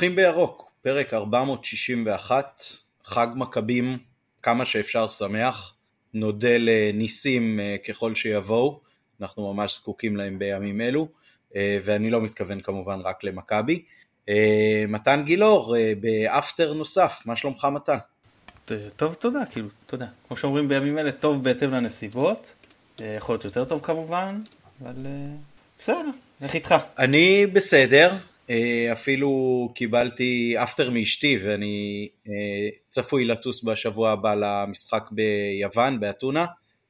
נובחים בירוק, פרק 461, חג מכבים, כמה שאפשר שמח, נודה לניסים אה, ככל שיבואו, אנחנו ממש זקוקים להם בימים אלו, אה, ואני לא מתכוון כמובן רק למכבי. אה, מתן גילאור, באפטר נוסף, מה שלומך מתן? טוב, תודה, כאילו, תודה. כמו שאומרים בימים אלה, טוב בהתאם לנסיבות, יכול להיות יותר טוב כמובן, אבל בסדר, איך איתך? אני בסדר, אפילו קיבלתי אפטר מאשתי ואני אה, צפוי לטוס בשבוע הבא למשחק ביוון, באתונה.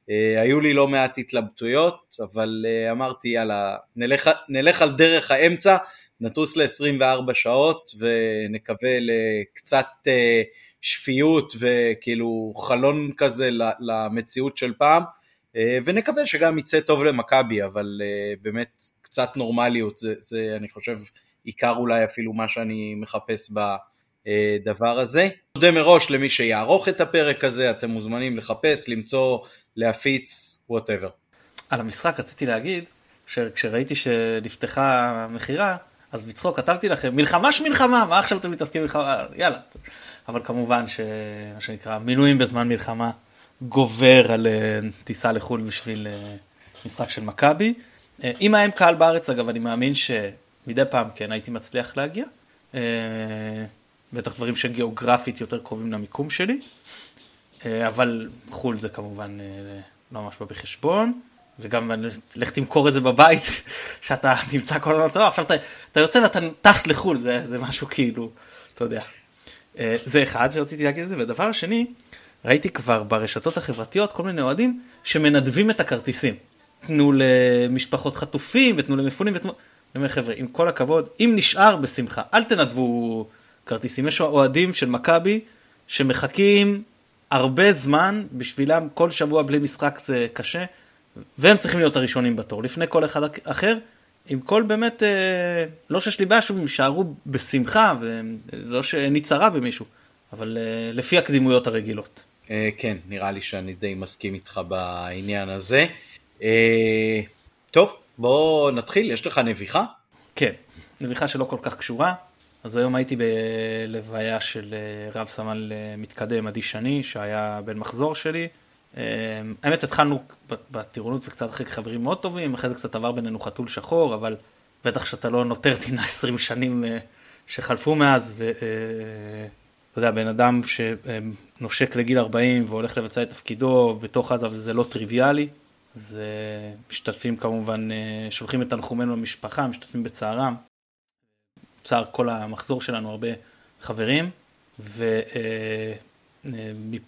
אה, היו לי לא מעט התלבטויות, אבל אמרתי יאללה, נלך, נלך על דרך האמצע, נטוס ל-24 שעות ונקווה לקצת שפיות וכאילו חלון כזה למציאות של פעם. ונקווה שגם יצא טוב למכבי, אבל באמת קצת נורמליות, זה, זה אני חושב עיקר אולי אפילו מה שאני מחפש בדבר הזה. תודה מראש למי שיערוך את הפרק הזה, אתם מוזמנים לחפש, למצוא, להפיץ, וואטאבר. על המשחק רציתי להגיד, שכשראיתי שנפתחה המכירה, אז בצחוק כתבתי לכם, מלחמה שמלחמה, מה עכשיו אתם מתעסקים במלחמה, יאללה. אבל כמובן שמה שנקרא, מינויים בזמן מלחמה גובר על אה, טיסה לחו"ל בשביל אה, משחק של מכבי. אה, אם היה קהל בארץ, אגב, אני מאמין ש... מדי פעם כן הייתי מצליח להגיע. אה, בטח דברים שגיאוגרפית יותר קרובים למיקום שלי. אה, אבל חו"ל זה כמובן אה, לא ממש בא בחשבון. וגם לך תמכור את זה בבית, שאתה נמצא כל הזמן בצבא, עכשיו אתה, אתה יוצא ואתה טס לחו"ל, זה, זה משהו כאילו, אתה יודע. זה אחד שרציתי להגיד את זה, ודבר השני, ראיתי כבר ברשתות החברתיות כל מיני אוהדים שמנדבים את הכרטיסים. תנו למשפחות חטופים ותנו למפונים ותנו... אני אומר חבר'ה, עם כל הכבוד, אם נשאר בשמחה, אל תנדבו כרטיסים. יש אוהדים של מכבי שמחכים הרבה זמן, בשבילם כל שבוע בלי משחק זה קשה, והם צריכים להיות הראשונים בתור, לפני כל אחד אחר. עם כל באמת, אה, לא שיש לי בעיה שהם יישארו בשמחה, ולא שאין לי צרה במישהו, אבל אה, לפי הקדימויות הרגילות. אה, כן, נראה לי שאני די מסכים איתך בעניין הזה. טוב, בוא נתחיל, יש לך נביחה? כן, נביחה שלא כל כך קשורה. אז היום הייתי בלוויה של אה, רב סמל אה, מתקדם עדי שני, שהיה בן מחזור שלי. אה, האמת, התחלנו בטירונות וקצת אחרי חברים מאוד טובים, אחרי זה קצת עבר בינינו חתול שחור, אבל בטח שאתה לא נותר טינה 20 שנים שחלפו מאז, ואתה יודע, בן אדם שנושק לגיל 40 והולך לבצע את תפקידו בתוך עזה, וזה לא טריוויאלי. אז משתתפים כמובן, uh, שולחים את תנחומינו למשפחה, משתתפים בצערם. צער כל המחזור שלנו, הרבה חברים. ומפה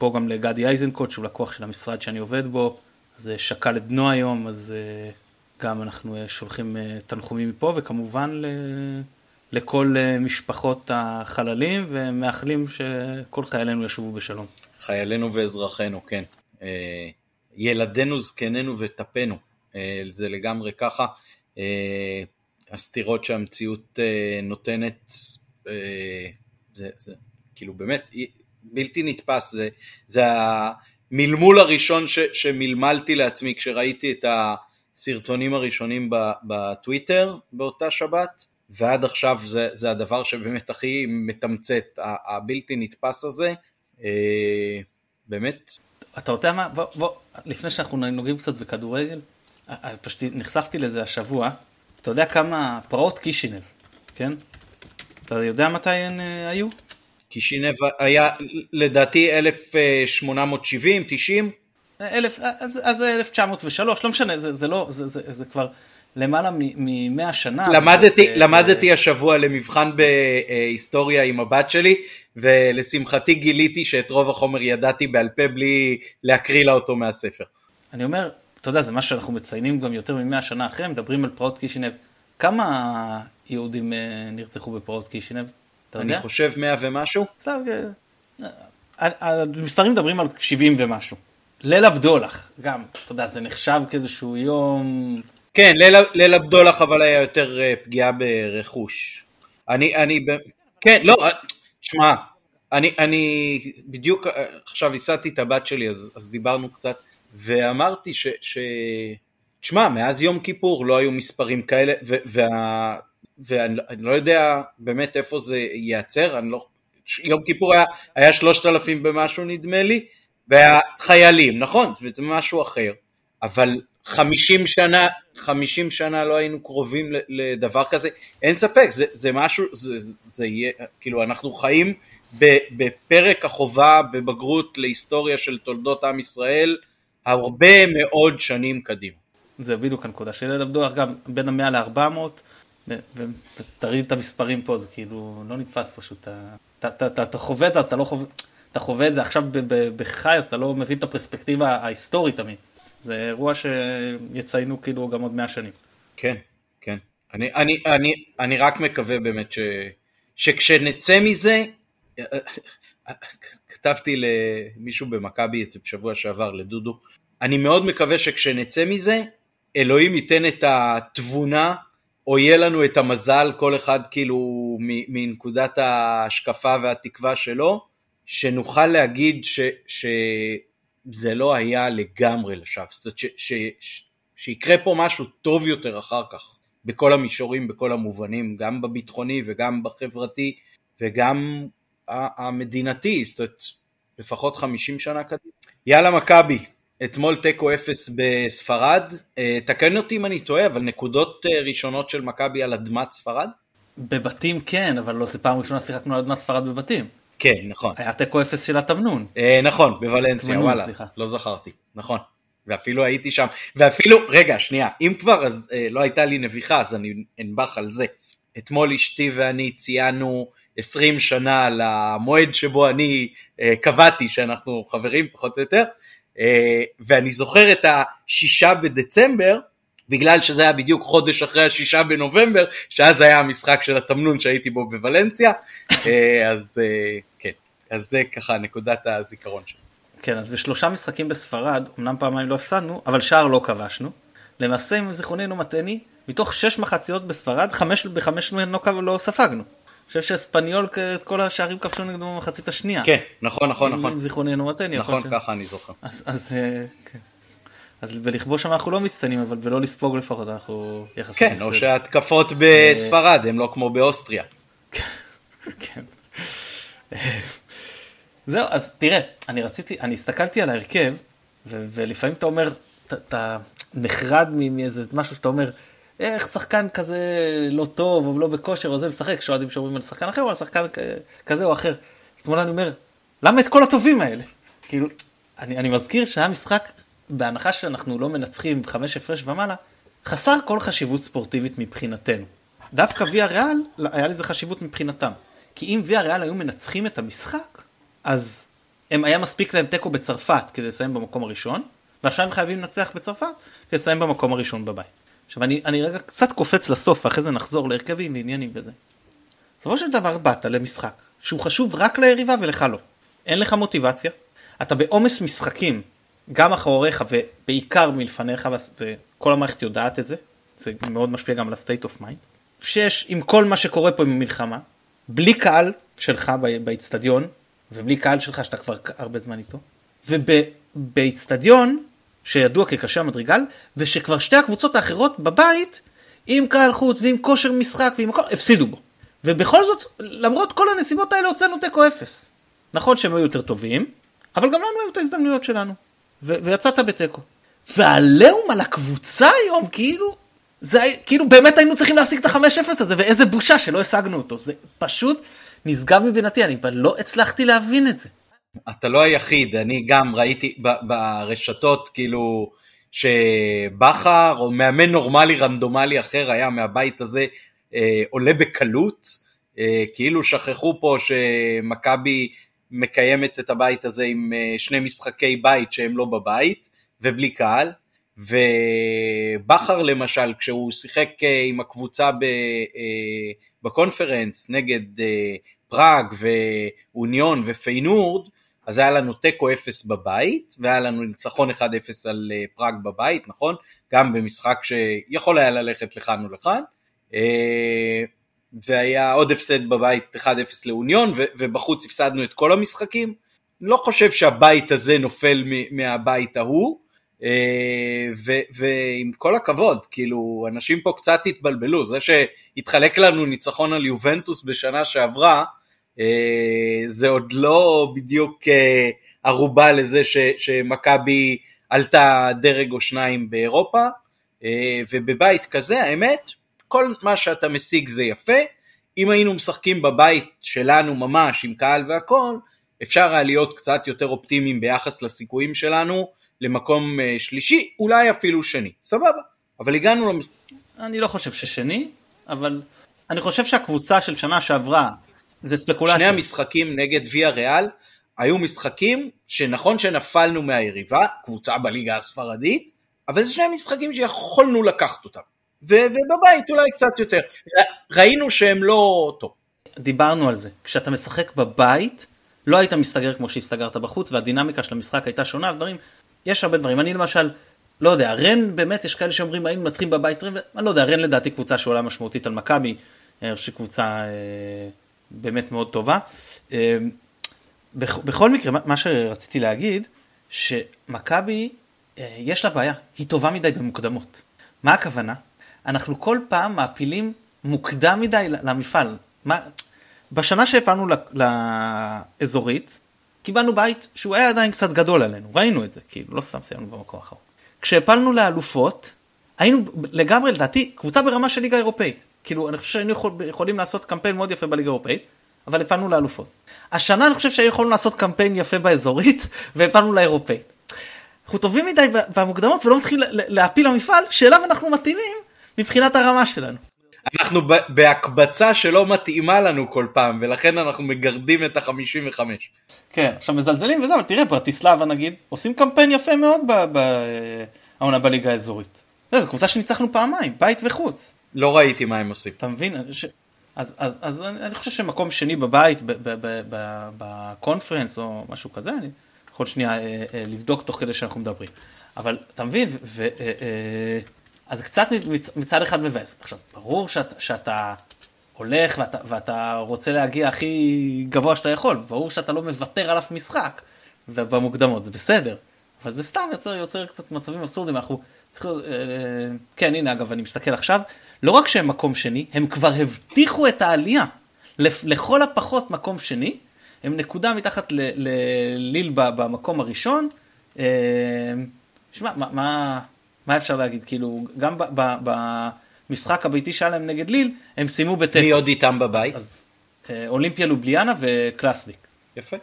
uh, גם לגדי איזנקוט, שהוא לקוח של המשרד שאני עובד בו, אז שקל את בנו היום, אז גם אנחנו שולחים תנחומים מפה, וכמובן ל... לכל משפחות החללים, ומאחלים שכל חיילינו ישובו בשלום. חיילינו ואזרחינו, כן. ילדינו, זקנינו וטפנו, אה, זה לגמרי ככה. אה, הסתירות שהמציאות אה, נותנת, זה, זה כאילו באמת בלתי נתפס, זה, זה המלמול הראשון ש, שמלמלתי לעצמי כשראיתי את הסרטונים הראשונים בטוויטר באותה שבת, ועד עכשיו זה, זה הדבר שבאמת הכי מתמצת, הבלתי נתפס הזה. באמת אתה יודע מה, בוא, בוא, לפני שאנחנו נוגעים קצת בכדורגל, אה, אה, פשוט נחשפתי לזה השבוע, אתה יודע כמה פרעות קישינב, כן? אתה יודע מתי הן אה, היו? קישינב היה לדעתי 1870, 90? אלף, אז, אז 1903, לא משנה, זה, זה לא, זה, זה, זה כבר למעלה מ-100 שנה. למדתי, ו... למדתי השבוע למבחן בהיסטוריה עם הבת שלי, ולשמחתי גיליתי שאת רוב החומר ידעתי בעל פה בלי להקריא לה אותו מהספר. אני אומר, אתה יודע, זה מה שאנחנו מציינים גם יותר מ-100 שנה אחרי, מדברים על פרעות קישינב. כמה יהודים אה, נרצחו בפרעות קישינב? אתה יודע? אני חושב 100 ומשהו. בסדר, אה, המספרים מדברים על 70 ומשהו. ליל הבדולח, גם, אתה יודע, זה נחשב כאיזשהו יום כן, ליל, הבדולח אבל היה יותר אה, פגיעה ברכוש. אני, אני, כן, לא, אה, שמע, אני, אני בדיוק אה, עכשיו הסעתי את הבת שלי אז, אז דיברנו קצת ואמרתי ש, ש... תשמע, מאז יום כיפור לא היו מספרים כאלה, ואני לא יודע באמת איפה זה ייעצר, אני לא... יום כיפור היה, היה 3,000 ומשהו נדמה לי, והיה חיילים, נכון, זה משהו אחר, אבל 50 שנה, 50 שנה לא היינו קרובים לדבר כזה, אין ספק, זה, זה משהו, זה, זה יהיה, כאילו אנחנו חיים בפרק החובה בבגרות להיסטוריה של תולדות עם ישראל הרבה מאוד שנים קדימה. זה בדיוק הנקודה, שאלה למדו גם בין המאה ל-400, ותראי את המספרים פה, זה כאילו לא נתפס פשוט, אתה חווה את זה, אז אתה לא חווה, אתה חווה את זה עכשיו בחי, אז אתה לא מבין את הפרספקטיבה ההיסטורית תמיד. זה אירוע שיציינו כאילו גם עוד מאה שנים. כן, כן. אני, אני, אני, אני רק מקווה באמת ש, שכשנצא מזה, כתבתי למישהו במכבי את זה בשבוע שעבר, לדודו, אני מאוד מקווה שכשנצא מזה, אלוהים ייתן את התבונה, או יהיה לנו את המזל, כל אחד כאילו מנקודת ההשקפה והתקווה שלו, שנוכל להגיד ש, שזה לא היה לגמרי לשווא, זאת אומרת ש, ש, ש, שיקרה פה משהו טוב יותר אחר כך, בכל המישורים, בכל המובנים, גם בביטחוני וגם בחברתי וגם המדינתי, זאת אומרת לפחות 50 שנה קדימה. יאללה מכבי, אתמול תיקו אפס בספרד, אה, תקן אותי אם אני טועה, אבל נקודות אה, ראשונות של מכבי על אדמת ספרד? בבתים כן, אבל לא, זה פעם ראשונה שיחקנו על אדמת ספרד בבתים. כן, נכון. היה תיקו אפס של התמנון. אה, נכון, בוולנסיה, וואלה, סליחה. לא זכרתי, נכון. ואפילו הייתי שם, ואפילו, רגע, שנייה, אם כבר, אז אה, לא הייתה לי נביחה, אז אני אנבח על זה. אתמול אשתי ואני ציינו 20 שנה למועד שבו אני אה, קבעתי שאנחנו חברים, פחות או יותר, אה, ואני זוכר את השישה בדצמבר, בגלל שזה היה בדיוק חודש אחרי השישה בנובמבר, שאז היה המשחק של התמנון שהייתי בו בוולנסיה, אה, אז כן, אז זה ככה נקודת הזיכרון שלי. כן, אז בשלושה משחקים בספרד, אמנם פעמיים לא הפסדנו, אבל שער לא כבשנו. למעשה, אם זיכרוננו מטעני, מתוך שש מחציות בספרד, חמש, בחמש מהן לא, לא ספגנו. חושב שאספניול את כל השערים כבשו נגדו במחצית השנייה. כן, נכון, נכון, נכון. אם זיכרוננו מתני. נכון, ככה אני זוכר. אז אה, כן. אז בלכבוש שם אנחנו לא מצטיינים, אבל בלא לספוג לפחות אנחנו יחסית כן, או שההתקפות בספרד הם לא כמו באוסטריה. כן. זהו, אז תראה, אני רציתי, אני הסתכלתי על ההרכב, ולפעמים אתה אומר, אתה נחרד מאיזה משהו שאתה אומר, איך שחקן כזה לא טוב, או לא בכושר, או זה משחק, שאוהדים שאומרים על שחקן אחר, או על שחקן כזה או אחר. אתמול אני אומר, למה את כל הטובים האלה? כאילו, אני, אני מזכיר שהיה משחק, בהנחה שאנחנו לא מנצחים חמש הפרש ומעלה, חסר כל חשיבות ספורטיבית מבחינתנו. דווקא ויה ריאל, היה לזה חשיבות מבחינתם. כי אם ויה ריאל היו מנצחים את המשחק, אז הם, היה מספיק להם תיקו בצרפת כדי לסיים במקום הראשון, ועכשיו הם חייבים לנצח בצרפת כדי לסיים במקום הראשון בבית. עכשיו אני, אני רגע קצת קופץ לסוף ואחרי זה נחזור להרכבים ועניינים בזה. בסופו של דבר באת למשחק שהוא חשוב רק ליריבה ולך לא. אין לך מוטיבציה, אתה בעומס משחקים גם אחריך ובעיקר מלפניך וכל המערכת יודעת את זה, זה מאוד משפיע גם על ה-state of mind. כשיש עם כל מה שקורה פה עם מלחמה, בלי קהל שלך באיצטדיון ובלי קהל שלך שאתה כבר הרבה זמן איתו, ובאיצטדיון שידוע כקשה המדרגל, ושכבר שתי הקבוצות האחרות בבית, עם קהל חוץ ועם כושר משחק ועם הכל, הפסידו בו. ובכל זאת, למרות כל הנסיבות האלה הוצאנו תיקו אפס. נכון שהם היו יותר טובים, אבל גם לנו היו את ההזדמנויות שלנו. ויצאת בתיקו. והעליהום על הקבוצה היום, כאילו, זה כאילו באמת היינו צריכים להשיג את החמש אפס הזה, ואיזה בושה שלא השגנו אותו. זה פשוט נשגב מבינתי, אני לא הצלחתי להבין את זה. אתה לא היחיד, אני גם ראיתי ברשתות כאילו שבכר או מאמן נורמלי רנדומלי אחר היה מהבית הזה אה, עולה בקלות, אה, כאילו שכחו פה שמכבי מקיימת את הבית הזה עם אה, שני משחקי בית שהם לא בבית ובלי קהל, ובכר למשל כשהוא שיחק אה, עם הקבוצה אה, בקונפרנס נגד פראג ואוניון ופיינורד, אז היה לנו תיקו אפס בבית, והיה לנו ניצחון 1-0 על פראג בבית, נכון? גם במשחק שיכול היה ללכת לכאן ולכאן. אה, והיה עוד הפסד בבית 1-0 לאוניון, ובחוץ הפסדנו את כל המשחקים. לא חושב שהבית הזה נופל מהבית ההוא, ועם כל הכבוד, כאילו, אנשים פה קצת התבלבלו, זה שהתחלק לנו ניצחון על יובנטוס בשנה שעברה, זה עוד לא בדיוק ערובה לזה שמכבי עלתה דרג או שניים באירופה, ובבית כזה, האמת, כל מה שאתה משיג זה יפה, אם היינו משחקים בבית שלנו ממש עם קהל והכל, אפשר היה להיות קצת יותר אופטימיים ביחס לסיכויים שלנו למקום אה, שלישי, אולי אפילו שני, סבבה, אבל הגענו למס... אני לא חושב ששני, אבל אני חושב שהקבוצה של שנה שעברה זה ספקולציה. שני המשחקים נגד ויה ריאל היו משחקים שנכון שנפלנו מהיריבה, קבוצה בליגה הספרדית, אבל זה שני משחקים שיכולנו לקחת אותם. ובבית אולי קצת יותר. ראינו שהם לא טוב. דיברנו על זה, כשאתה משחק בבית, לא היית מסתגר כמו שהסתגרת בחוץ, והדינמיקה של המשחק הייתה שונה, דברים, יש הרבה דברים. אני למשל, לא יודע, רן באמת, יש כאלה שאומרים, היינו מנצחים בבית, רן, אני לא יודע, רן לדעתי קבוצה שעולה משמעותית על מכבי, חושב שקבוצה אה, באמת מאוד טובה. אה, בכל מקרה, מה שרציתי להגיד, שמכבי, אה, יש לה בעיה, היא טובה מדי במוקדמות. מה הכוונה? אנחנו כל פעם מעפילים מוקדם מדי למפעל. מה, בשנה שהפעלנו לאזורית, קיבלנו בית שהוא היה עדיין קצת גדול עלינו, ראינו את זה, כאילו, לא סתם סיימנו במקום האחרון. כשהפלנו לאלופות, היינו לגמרי, לדעתי, קבוצה ברמה של ליגה אירופאית. כאילו, אני חושב שהיינו יכול, יכולים לעשות קמפיין מאוד יפה בליגה האירופאית, אבל הפלנו לאלופות. השנה אני חושב שהיינו יכולים לעשות קמפיין יפה באזורית, והפלנו לאירופאית. אנחנו טובים מדי במוקדמות ולא מתחילים להפיל למפעל שאליו אנחנו מתאימים מבחינת הרמה שלנו. אנחנו בהקבצה שלא מתאימה לנו כל פעם ולכן אנחנו מגרדים את ה-55. כן, עכשיו מזלזלים וזה, אבל תראה ברטיסלבה נגיד, עושים קמפיין יפה מאוד בעונה בליגה האזורית. זו קבוצה שניצחנו פעמיים, בית וחוץ. לא ראיתי מה הם עושים. אתה מבין? ש... אז, אז, אז אני חושב שמקום שני בבית, בקונפרנס או משהו כזה, אני יכול שנייה אה, אה, לבדוק תוך כדי שאנחנו מדברים. אבל אתה מבין, ו, אה, אז קצת מצד אחד מבאס. עכשיו, ברור שאת, שאתה הולך ואתה, ואתה רוצה להגיע הכי גבוה שאתה יכול, ברור שאתה לא מוותר על אף משחק במוקדמות, זה בסדר. אבל זה סתם יוצר, יוצר קצת מצבים אבסורדים, אנחנו צריכים, אה, כן הנה אגב אני מסתכל עכשיו, לא רק שהם מקום שני, הם כבר הבטיחו את העלייה, לכל הפחות מקום שני, הם נקודה מתחת לליל במקום הראשון, אה, שמע, מה, מה, מה אפשר להגיד, כאילו, גם במשחק הביתי שהיה להם נגד ליל, הם סיימו בתיקו. מי עוד איתם בבית? אז, אז אה, אולימפיה לובליאנה וקלאסוויק. יפה.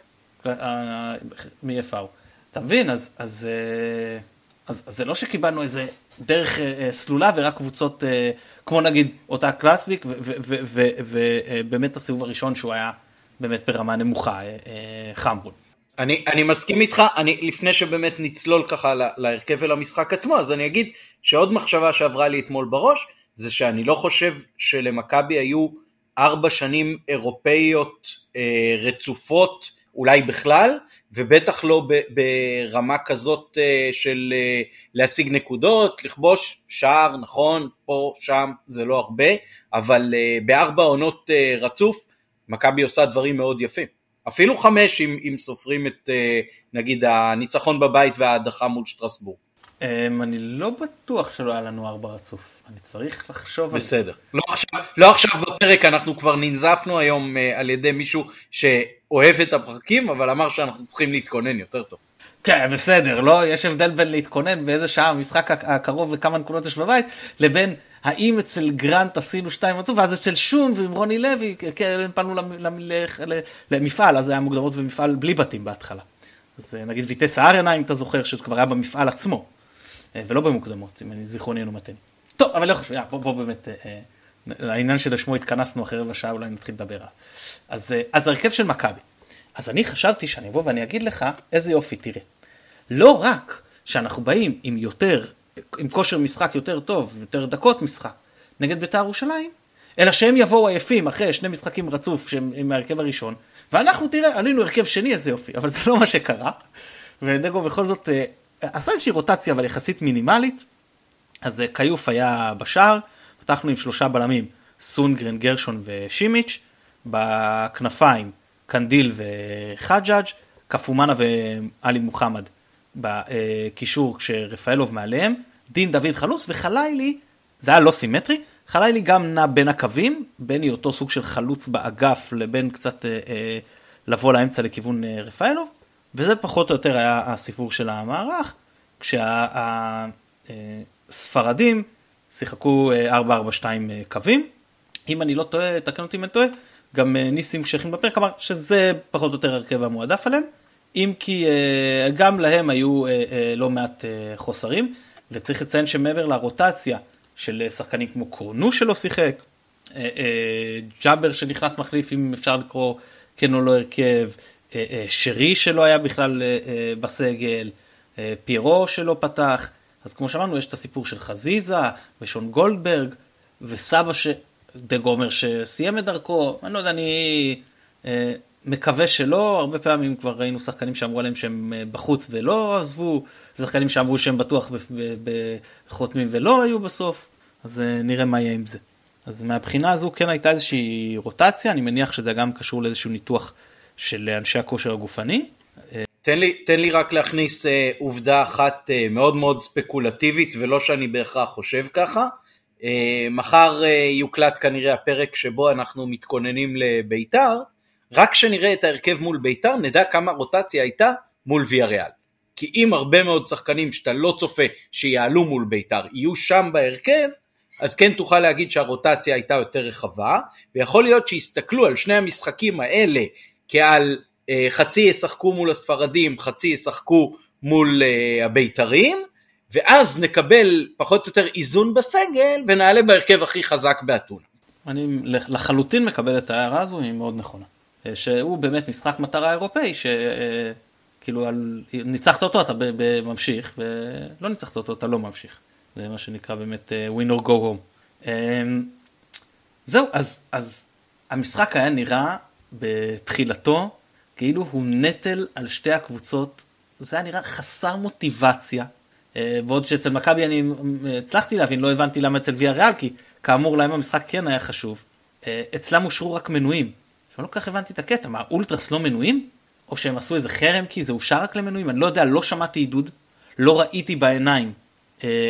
אה, מי יפאו. אתה מבין? אז, אז, אה, אז, אז זה לא שקיבלנו איזה דרך סלולה ורק קבוצות כמו נגיד אותה קלאסוויק ובאמת הסיבוב הראשון שהוא היה באמת ברמה נמוכה, חמבון. אני, אני מסכים איתך, אני, לפני שבאמת נצלול ככה להרכב ולמשחק עצמו, אז אני אגיד שעוד מחשבה שעברה לי אתמול בראש, זה שאני לא חושב שלמכבי היו ארבע שנים אירופאיות אה, רצופות, אולי בכלל, ובטח לא ב, ברמה כזאת אה, של אה, להשיג נקודות, לכבוש שער, נכון, פה, שם, זה לא הרבה, אבל אה, בארבע עונות אה, רצוף, מכבי עושה דברים מאוד יפים. אפילו חמש אם, אם סופרים את אה, נגיד הניצחון בבית וההדחה מול שטרסבורג. Um, אני לא בטוח שלא היה לנו ארבע רצוף, אני צריך לחשוב על זה. בסדר. לא לא עכשיו בפרק, אנחנו כבר ננזפנו היום uh, על ידי מישהו שאוהב את הפרקים, אבל אמר שאנחנו צריכים להתכונן יותר טוב. כן, בסדר, לא, יש הבדל בין להתכונן באיזה שעה המשחק הקרוב וכמה נקודות יש בבית, לבין האם אצל גרנט עשינו שתיים רצוף, ואז אצל שום ועם רוני לוי, כן, פנו למפעל, אז היה מוקדמות ומפעל בלי בתים בהתחלה. אז אה, נגיד ויטס ארנה, אם אתה זוכר, שזה כבר היה במפעל עצמו, אה, ולא במוקדמות, אם אני זיכרוני אינו מתן. טוב, אבל לא חשוב, בוא, בוא באמת, אה, העניין שלשמו התכנסנו אחרי רבע שעה, אולי נתחיל לדבר עליו. אז, אז הרכב של מכבי. אז אני חשבתי שאני אבוא ואני אגיד לך, איזה יופי, תראה. לא רק שאנחנו באים עם יותר עם כושר משחק יותר טוב, יותר דקות משחק, נגד בית"ר ירושלים, אלא שהם יבואו עייפים אחרי שני משחקים רצוף שהם עם ההרכב הראשון, ואנחנו תראה, עלינו הרכב שני, איזה יופי, אבל זה לא מה שקרה, ודגו בכל זאת אה, עשה איזושהי רוטציה אבל יחסית מינימלית, אז אה, כיוף היה בשער, פתחנו עם שלושה בלמים, סונגרן, גרשון ושימיץ', בכנפיים, קנדיל וחג'אג', קפומאנה ואלי מוחמד בקישור כשרפאלוב מעליהם, דין דוד חלוץ וחלילי, זה היה לא סימטרי, חלילי גם נע בין הקווים, בין היותו סוג של חלוץ באגף לבין קצת אה, אה, לבוא לאמצע לכיוון אה, רפאלוב, וזה פחות או יותר היה הסיפור של המערך, כשהספרדים אה, שיחקו 4-4-2 אה, אה, קווים. אם אני לא טועה, תקן אותי אם אני טועה, גם אה, ניסים שייחים בפרק אמר שזה פחות או יותר הרכב המועדף עליהם, אם כי גם להם היו לא מעט חוסרים, וצריך לציין שמעבר לרוטציה של שחקנים כמו קורנו שלא שיחק, ג'אבר שנכנס מחליף אם אפשר לקרוא כן או לא הרכב, שרי שלא היה בכלל בסגל, פירו שלא פתח, אז כמו שאמרנו, יש את הסיפור של חזיזה, ושון גולדברג, וסבא ש... דגו אומר שסיים את דרכו, אני לא יודע, אני אה, מקווה שלא, הרבה פעמים כבר ראינו שחקנים שאמרו עליהם שהם אה, בחוץ ולא עזבו, שחקנים שאמרו שהם בטוח בחותמים ולא היו בסוף, אז אה, נראה מה יהיה עם זה. אז מהבחינה הזו כן הייתה איזושהי רוטציה, אני מניח שזה גם קשור לאיזשהו ניתוח של אנשי הכושר הגופני. תן לי, תן לי רק להכניס אה, עובדה אחת אה, מאוד מאוד ספקולטיבית ולא שאני בהכרח חושב ככה. אה, מחר אה, יוקלט כנראה הפרק שבו אנחנו מתכוננים לביתר, רק כשנראה את ההרכב מול ביתר נדע כמה רוטציה הייתה מול ויאריאל. כי אם הרבה מאוד שחקנים שאתה לא צופה שיעלו מול ביתר יהיו שם בהרכב, אז כן תוכל להגיד שהרוטציה הייתה יותר רחבה, ויכול להיות שיסתכלו על שני המשחקים האלה כעל אה, חצי ישחקו מול הספרדים, חצי ישחקו מול אה, הבית"רים, ואז נקבל פחות או יותר איזון בסגל ונעלה בהרכב הכי חזק באתונה. אני לחלוטין מקבל את ההערה הזו, היא מאוד נכונה. אה, שהוא באמת משחק מטרה אירופאי, שכאילו על... ניצחת אותו אתה ממשיך, ולא ניצחת אותו אתה לא ממשיך. זה מה שנקרא באמת win or go home. זהו, אז, אז המשחק היה נראה בתחילתו כאילו הוא נטל על שתי הקבוצות, זה היה נראה חסר מוטיבציה. אה, בעוד שאצל מכבי אני אה, הצלחתי להבין, לא הבנתי למה אצל ויה ריאל, כי כאמור להם המשחק כן היה חשוב. אה, אצלם אושרו רק מנויים. עכשיו לא כל כך הבנתי את הקטע, מה אולטרס לא מנויים? או שהם עשו איזה חרם כי זה אושר רק למנויים? אני לא יודע, לא שמעתי עידוד, לא ראיתי בעיניים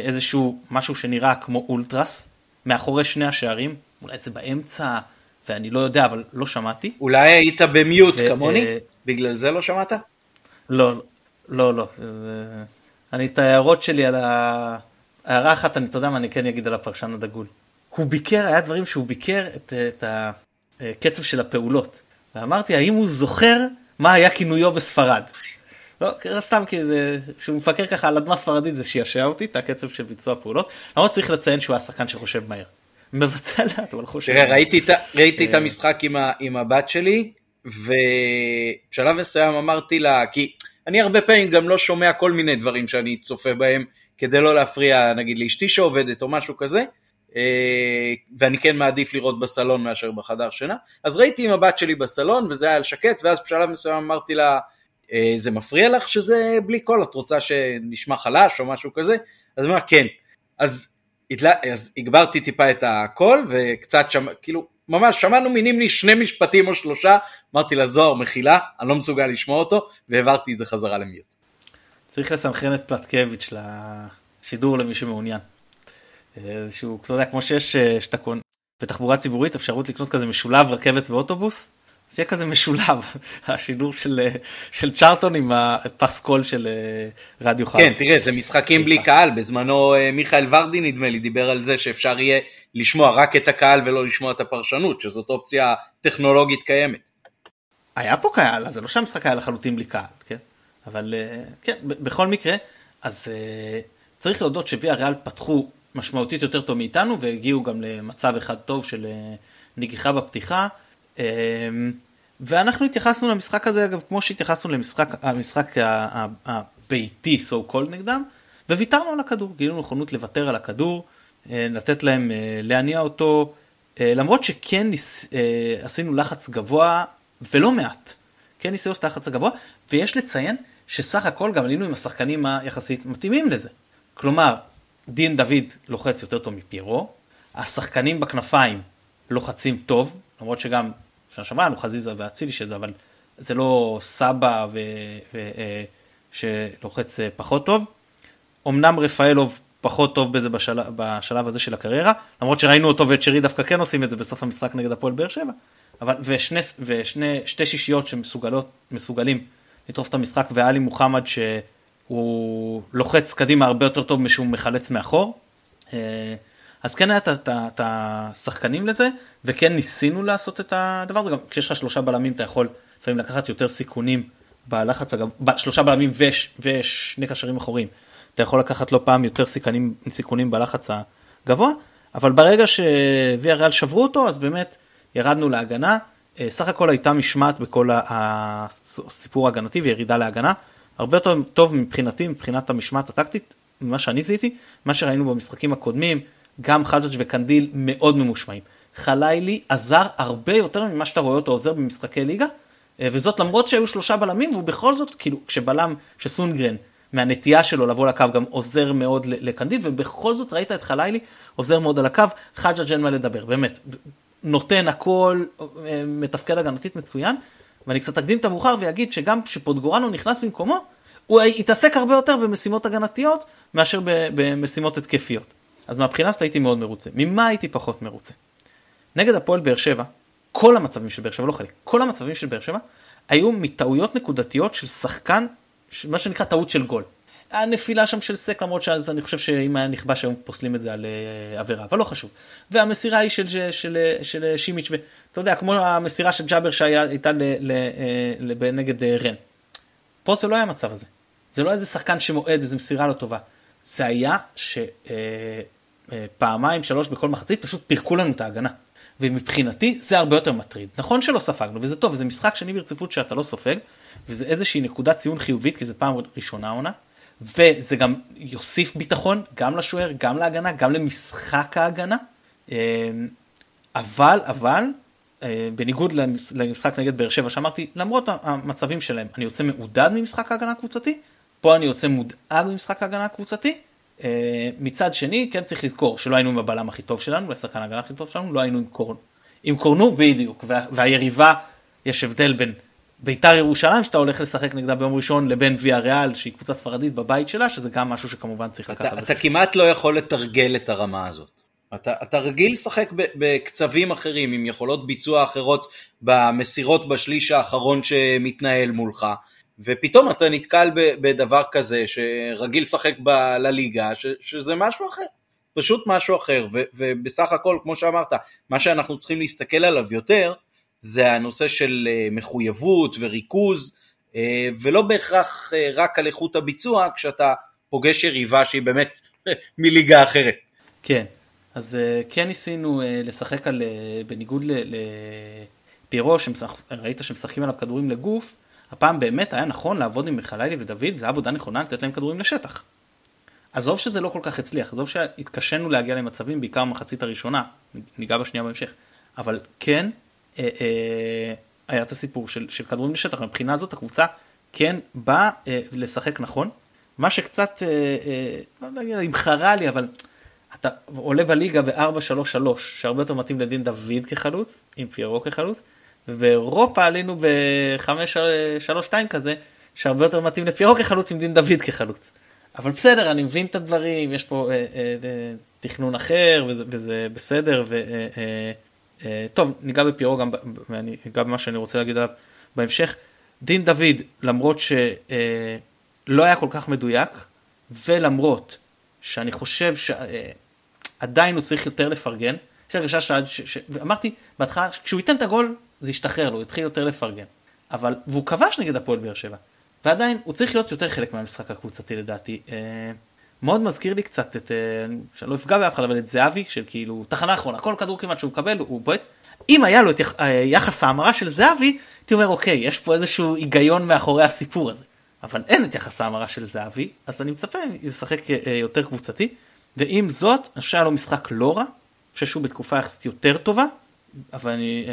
איזשהו משהו שנראה כמו אולטרס, מאחורי שני השערים, אולי זה באמצע, ואני לא יודע, אבל לא שמעתי. אולי היית במיוט כמוני? אה, בגלל זה לא שמעת? לא, לא, לא. אני את ההערות שלי על ה... הערה אחת, אני, אתה יודע מה, אני כן אגיד על הפרשן הדגול. הוא ביקר, היה דברים שהוא ביקר את, את הקצב של הפעולות. ואמרתי, האם הוא זוכר מה היה כינויו בספרד? לא, סתם כי זה, כשהוא מפקר ככה על אדמה ספרדית זה שישע אותי, את הקצב של ביצוע פעולות. למרות צריך לציין שהוא היה שחקן שחושב מהר. מבצע לאט, אבל חושב. תראה, ראיתי, ראיתי את אה. המשחק עם, ה, עם הבת שלי, ובשלב מסוים אמרתי לה, כי אני הרבה פעמים גם לא שומע כל מיני דברים שאני צופה בהם, כדי לא להפריע, נגיד לאשתי שעובדת או משהו כזה, אה, ואני כן מעדיף לראות בסלון מאשר בחדר שינה, אז ראיתי עם הבת שלי בסלון וזה היה שקט, ואז בשלב מסוים אמרתי לה, אה, זה מפריע לך שזה בלי קול, את רוצה שנשמע חלש או משהו כזה? אז היא אמרה כן. אז אז הגברתי טיפה את הקול וקצת שם, כאילו ממש שמענו מנימני שני משפטים או שלושה, אמרתי לה זוהר מחילה, אני לא מסוגל לשמוע אותו והעברתי את זה חזרה למיוט. צריך לסנכרן את פלטקביץ' לשידור למי שמעוניין. שהוא, אתה יודע, כמו שיש, אה, שאתה קונה בתחבורה ציבורית אפשרות לקנות כזה משולב רכבת ואוטובוס, זה יהיה כזה משולב, השידור של, של צ'ארטון עם הפסקול של אה, רדיו חי. כן, תראה, זה משחקים בלי קהל, בזמנו אה, מיכאל ורדי נדמה לי דיבר על זה שאפשר יהיה לשמוע רק את הקהל ולא לשמוע את הפרשנות, שזאת אופציה טכנולוגית קיימת. היה פה קהל, אז זה לא שהמשחק היה לחלוטין בלי קהל, כן? אבל אה, כן, בכל מקרה, אז צריך להודות שוויה ריאל פתחו משמעותית יותר טוב מאיתנו והגיעו גם למצב אחד טוב של נגיחה בפתיחה. אמ, ואנחנו התייחסנו למשחק הזה אגב כמו שהתייחסנו למשחק המשחק הביתי so called נגדם וויתרנו על הכדור. גילינו נכונות לוותר על הכדור אה, לתת להם אה, להניע אותו אה, למרות שכן עשינו לחץ גבוה ולא מעט. כן ניסינו את הלחץ הגבוה ויש לציין שסך הכל גם עלינו עם השחקנים היחסית מתאימים לזה. כלומר דין דוד לוחץ יותר טוב מפיירו השחקנים בכנפיים לוחצים טוב למרות שגם שנה שעברה לנו חזיזה ואצילי שזה, אבל זה לא סבא ו... ו אה, שלוחץ פחות טוב. אמנם רפאלוב פחות טוב בזה בשלב, בשלב הזה של הקריירה, למרות שראינו אותו ואת שרי דווקא כן עושים את זה בסוף המשחק נגד הפועל באר שבע, אבל ושני, ושני שתי שישיות שמסוגלים לטרוף את המשחק ואלי מוחמד שהוא לוחץ קדימה הרבה יותר טוב משהוא מחלץ מאחור. אה, אז כן היה את השחקנים לזה, וכן ניסינו לעשות את הדבר הזה, גם כשיש לך שלושה בלמים אתה יכול לפעמים לקחת יותר סיכונים בלחץ. שלושה בלמים וש... ושני קשרים אחוריים. אתה יכול לקחת לא פעם יותר סיכונים, סיכונים בלחץ הגבוה, אבל ברגע שוויה ריאל שברו אותו, אז באמת ירדנו להגנה. אה, סך הכל הייתה משמעת בכל הסיפור ההגנתי וירידה להגנה. הרבה יותר טוב מבחינתי, מבחינת המשמעת הטקטית, ממה שאני זיהיתי, מה שראינו במשחקים הקודמים, גם חג'ג' וקנדיל מאוד ממושמעים. חלילי עזר הרבה יותר ממה שאתה רואה אותו עוזר במשחקי ליגה, אה, וזאת למרות שהיו שלושה בלמים, והוא בכל זאת, כאילו, כשבלם, כשסונגרן מהנטייה שלו לבוא לקו גם עוזר מאוד לקנדיל, ובכל זאת ראית את חלילי עוזר מאוד על הקו, חג'ג' אין מה לדבר, באמת, נותן הכל, מתפקד הגנתית מצוין, ואני קצת אקדים את המאוחר ואגיד שגם כשפוטגורנו נכנס במקומו, הוא התעסק הרבה יותר במשימות הגנתיות מאשר במשימות התקפיות. אז מהבחינה הזאת הייתי מאוד מרוצה. ממה הייתי פחות מרוצה? נגד הפועל באר שבע, כל המצבים של באר שבע, לא חלק, כל המצבים של באר שבע היו מטעויות נקודתיות של שחקן מה שנקרא טעות של גול. הנפילה שם של סק, למרות שאני חושב שאם היה נכבש היום פוסלים את זה על uh, עבירה, אבל לא חשוב. והמסירה היא של, של, של, של שימיץ', ואתה יודע, כמו המסירה של ג'אבר שהייתה אה, נגד רן. פה זה לא היה המצב הזה. זה לא איזה שחקן שמועד, איזה מסירה לא טובה. זה היה שפעמיים, שלוש בכל מחצית, פשוט פירקו לנו את ההגנה. ומבחינתי זה הרבה יותר מטריד. נכון שלא ספגנו, וזה טוב, זה משחק שני ברציפות שאתה לא סופג, וזה איזושהי נקודת ציון חיובית, כי זה פעם ראשונה עונה, וזה גם יוסיף ביטחון גם לשוער, גם להגנה, גם למשחק ההגנה. אמ, אבל, אבל, אה, בניגוד למשחק נגד באר שבע שאמרתי, למרות המצבים שלהם, אני יוצא מעודד ממשחק ההגנה הקבוצתי, פה אני יוצא מודאג ממשחק ההגנה הקבוצתי. אה, מצד שני, כן צריך לזכור שלא היינו עם הבלם הכי טוב שלנו, לשחקן ההגנה הכי טוב שלנו, לא היינו עם קורנו. עם קורנו בדיוק, וה, והיריבה, יש הבדל בין ביתר ירושלים שאתה הולך לשחק נגדה ביום ראשון לבין ויה ריאל שהיא קבוצה ספרדית בבית שלה שזה גם משהו שכמובן צריך לקחת בחשבון. אתה כמעט לא יכול לתרגל את הרמה הזאת. אתה, אתה רגיל לשחק בקצבים אחרים עם יכולות ביצוע אחרות במסירות בשליש האחרון שמתנהל מולך ופתאום אתה נתקל בדבר כזה שרגיל לשחק לליגה ש, שזה משהו אחר. פשוט משהו אחר ו, ובסך הכל כמו שאמרת מה שאנחנו צריכים להסתכל עליו יותר זה הנושא של אה, מחויבות וריכוז, אה, ולא בהכרח אה, רק על איכות הביצוע, כשאתה פוגש יריבה שהיא באמת מליגה אחרת. כן, אז כן ניסינו לשחק על, בניגוד לפירו, ראית שמשחקים עליו כדורים לגוף, הפעם באמת היה נכון לעבוד עם מיכאלי ודוד, זו עבודה נכונה לתת להם כדורים לשטח. עזוב שזה לא כל כך הצליח, עזוב שהתקשינו להגיע למצבים, בעיקר במחצית הראשונה, ניגע בשנייה בהמשך, אבל כן היה את הסיפור של, של כדורים לשטח, מבחינה הזאת הקבוצה כן באה אה, לשחק נכון, מה שקצת, לא יודע אם חרה לי, אבל אתה עולה בליגה ב-4-3-3, שהרבה יותר מתאים לדין דוד כחלוץ, עם פיירו כחלוץ, ובאירופה עלינו ב-5-3-2 כזה, שהרבה יותר מתאים לפיירו כחלוץ עם דין דוד כחלוץ. אבל בסדר, אני מבין את הדברים, יש פה אה, אה, אה, תכנון אחר, וזה, וזה בסדר, ו, אה, אה, אה, טוב, ניגע בפירו גם, ואני אגע במה שאני רוצה להגיד עליו בהמשך. דין דוד, למרות שלא היה כל כך מדויק, ולמרות שאני חושב שעדיין הוא צריך יותר לפרגן, יש לי הרגשה שעד, ש... ש... ואמרתי בהתחלה, כשהוא ייתן את הגול זה ישתחרר לו, הוא יתחיל יותר לפרגן. אבל, והוא כבש נגד הפועל באר שבע, ועדיין הוא צריך להיות יותר חלק מהמשחק הקבוצתי לדעתי. מאוד מזכיר לי קצת את, אה, שאני לא אפגע באף אחד, אבל את זהבי, של כאילו, תחנה אחרונה, כל כדור כמעט שהוא מקבל הוא בועט. אם היה לו את אה, יחס ההמרה של זהבי, הייתי אומר, אוקיי, יש פה איזשהו היגיון מאחורי הסיפור הזה. אבל אין את יחס ההמרה של זהבי, אז אני מצפה לשחק אה, יותר קבוצתי. ועם זאת, אני חושב שהיה לו משחק לא רע, אני חושב שהוא בתקופה יחסית יותר טובה, אבל אני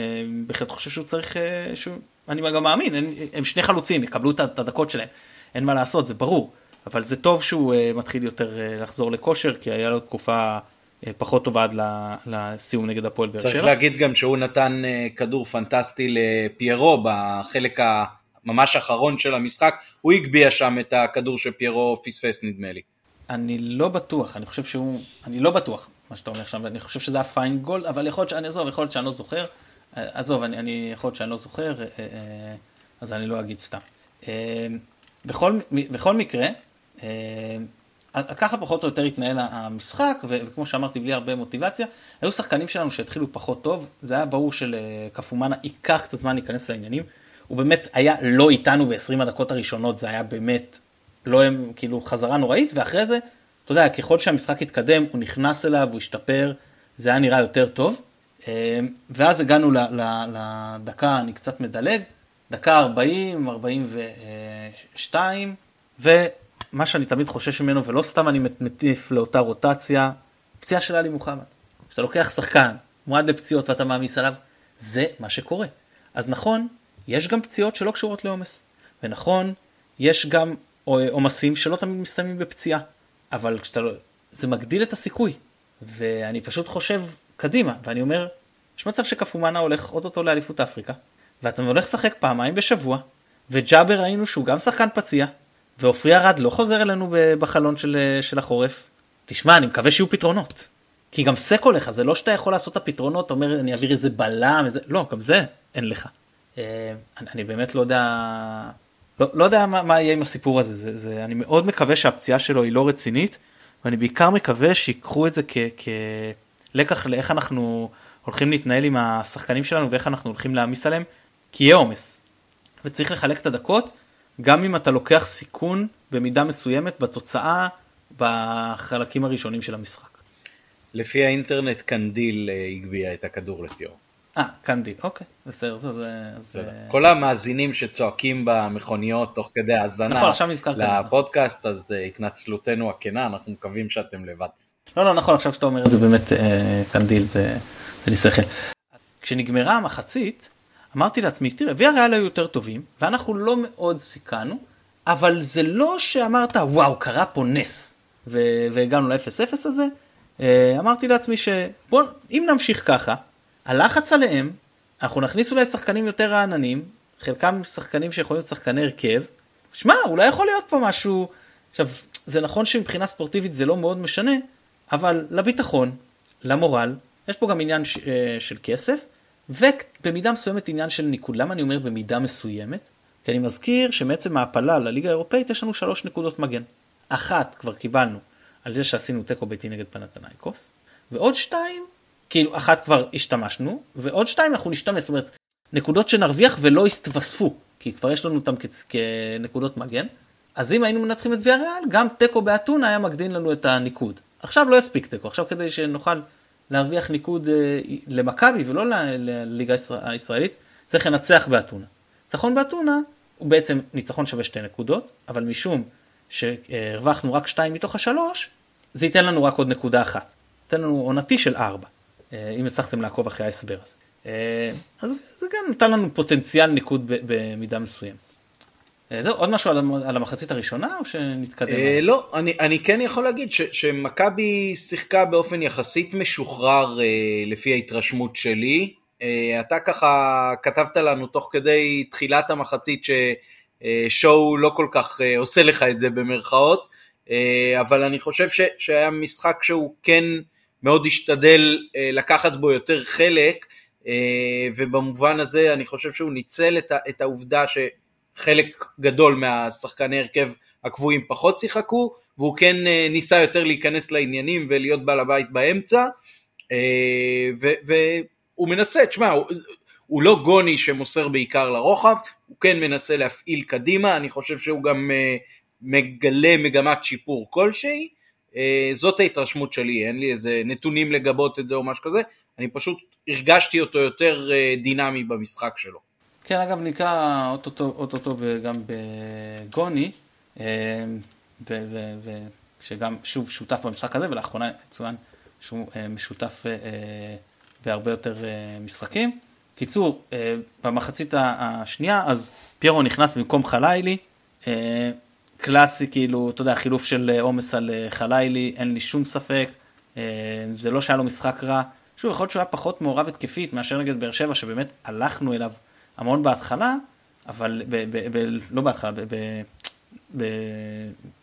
בהחלט חושב שהוא צריך, שהוא, אני גם מאמין, הם, שני חלוצים, יקבלו את הדקות שלהם, אין מה לעשות, זה ברור. אבל זה טוב שהוא uh, מתחיל יותר uh, לחזור לכושר, כי היה לו תקופה uh, פחות טובה עד לסיום נגד הפועל באר שבע. צריך להגיד גם שהוא נתן uh, כדור פנטסטי לפיירו בחלק הממש האחרון של המשחק, הוא הגביה שם את הכדור שפיירו פספס נדמה לי. אני לא בטוח, אני חושב שהוא, אני לא בטוח מה שאתה אומר עכשיו, אני חושב שזה היה פיין גולד, אבל יכול להיות שאני, עזוב, יכול להיות שאני לא זוכר, עזוב, אני, אני יכול להיות שאני לא זוכר, אז אני לא אגיד סתם. בכל, בכל מקרה, ככה פחות או יותר התנהל המשחק, וכמו שאמרתי, בלי הרבה מוטיבציה. היו שחקנים שלנו שהתחילו פחות טוב, זה היה ברור שלקפומאנה ייקח קצת זמן להיכנס לעניינים. הוא באמת היה לא איתנו ב-20 הדקות הראשונות, זה היה באמת, לא הם, כאילו, חזרה נוראית, ואחרי זה, אתה יודע, ככל שהמשחק התקדם, הוא נכנס אליו, הוא השתפר, זה היה נראה יותר טוב. ואז הגענו לדקה, אני קצת מדלג, דקה 40, 42, ו... מה שאני תמיד חושש ממנו, ולא סתם אני מטיף לאותה רוטציה, פציעה של עלי מוחמד. כשאתה לוקח שחקן, מועד לפציעות ואתה מעמיס עליו, זה מה שקורה. אז נכון, יש גם פציעות שלא קשורות לעומס. ונכון, יש גם עומסים שלא תמיד מסתיימים בפציעה. אבל כשאתה לא... זה מגדיל את הסיכוי. ואני פשוט חושב קדימה, ואני אומר, יש מצב שקפומאנה הולך אותו לאליפות אפריקה, ואתה הולך לשחק פעמיים בשבוע, וג'אבר ראינו שהוא גם שחקן פציע, ועופרי ארד לא חוזר אלינו בחלון של, של החורף. תשמע, אני מקווה שיהיו פתרונות. כי גם סק הולך, זה לא שאתה יכול לעשות את הפתרונות, אתה אומר, אני אעביר איזה בלם, איזה... לא, גם זה אין לך. אה, אני, אני באמת לא יודע, לא, לא יודע מה, מה יהיה עם הסיפור הזה, זה, זה, אני מאוד מקווה שהפציעה שלו היא לא רצינית, ואני בעיקר מקווה שיקחו את זה כלקח לאיך אנחנו הולכים להתנהל עם השחקנים שלנו ואיך אנחנו הולכים להעמיס עליהם, כי יהיה עומס. וצריך לחלק את הדקות גם אם אתה לוקח סיכון במידה מסוימת בתוצאה בחלקים הראשונים של המשחק. לפי האינטרנט קנדיל אה, הגביה את הכדור לפיור. אה, קנדיל, אוקיי, בסדר, זה... זה... כל המאזינים שצועקים במכוניות תוך כדי האזנה נכון, עכשיו נזכר לפודקאסט, אז אה, התנצלותנו הכנה, אנחנו מקווים שאתם לבד. לא, לא, נכון, עכשיו שאתה אומר את זה באמת אה, קנדיל, זה, זה לי שכל. כשנגמרה המחצית, אמרתי לעצמי, תראה, ויאריאל היו יותר טובים, ואנחנו לא מאוד סיכנו, אבל זה לא שאמרת, וואו, קרה פה נס, והגענו ל-0-0 הזה. אה, אמרתי לעצמי שבוא, אם נמשיך ככה, הלחץ עליהם, אנחנו נכניס אולי שחקנים יותר רעננים, חלקם שחקנים שיכולים להיות שחקני הרכב. שמע, אולי יכול להיות פה משהו... עכשיו, זה נכון שמבחינה ספורטיבית זה לא מאוד משנה, אבל לביטחון, למורל, יש פה גם עניין ש... אה, של כסף, ובמידה מסוימת עניין של ניקוד. למה אני אומר במידה מסוימת? כי אני מזכיר שמעצם ההעפלה לליגה האירופאית יש לנו שלוש נקודות מגן. אחת כבר קיבלנו על זה שעשינו תיקו ביתי נגד פנתנייקוס, ועוד שתיים, כאילו אחת כבר השתמשנו, ועוד שתיים אנחנו נשתמש, זאת אומרת, נקודות שנרוויח ולא יתווספו, כי כבר יש לנו אותם כנקודות מגן. אז אם היינו מנצחים את ויאריאל, גם תיקו באתונה היה מגדין לנו את הניקוד. עכשיו לא יספיק תיקו, עכשיו כדי שנוכל להרוויח ניקוד אה, למכבי ולא לליגה הישראלית, צריך לנצח באתונה. ניצחון באתונה הוא בעצם ניצחון שווה שתי נקודות, אבל משום שהרווחנו רק שתיים מתוך השלוש, זה ייתן לנו רק עוד נקודה אחת. ייתן לנו עונתי של ארבע, אה, אם הצלחתם לעקוב אחרי ההסבר הזה. אה, אז זה גם נתן לנו פוטנציאל ניקוד במידה מסוימת. אה, זהו, עוד משהו על המחצית הראשונה או שנתקדם? אה, לא, אני, אני כן יכול להגיד ש, שמכבי שיחקה באופן יחסית משוחרר אה, לפי ההתרשמות שלי. אה, אתה ככה כתבת לנו תוך כדי תחילת המחצית ששואו לא כל כך אה, עושה לך את זה במרכאות, אה, אבל אני חושב ש, שהיה משחק שהוא כן מאוד השתדל אה, לקחת בו יותר חלק, אה, ובמובן הזה אני חושב שהוא ניצל את, את העובדה ש... חלק גדול מהשחקני הרכב הקבועים פחות שיחקו, והוא כן אה, ניסה יותר להיכנס לעניינים ולהיות בעל הבית באמצע, אה, והוא מנסה, תשמע, הוא, הוא לא גוני שמוסר בעיקר לרוחב, הוא כן מנסה להפעיל קדימה, אני חושב שהוא גם אה, מגלה מגמת שיפור כלשהי, זאת ההתרשמות שלי, אין לי איזה נתונים לגבות את זה או משהו כזה, אני פשוט הרגשתי אותו יותר דינמי במשחק שלו. כן, אגב, נקרא אוטוטו גם בגוני, אה, שגם שוב שותף במשחק הזה, ולאחרונה יצוין שהוא אה, משותף אה, בהרבה יותר משחקים. קיצור, במחצית השנייה, אז פיירו נכנס במקום חלילי, קלאסי, כאילו, אתה יודע, חילוף של עומס על חלילי, אין לי שום ספק, זה לא שהיה לו משחק רע. שוב, יכול להיות שהוא היה פחות מעורב התקפית מאשר נגד באר שבע, שבאמת הלכנו אליו המון בהתחלה, אבל ב, ב, ב, לא בהתחלה, ב, ב,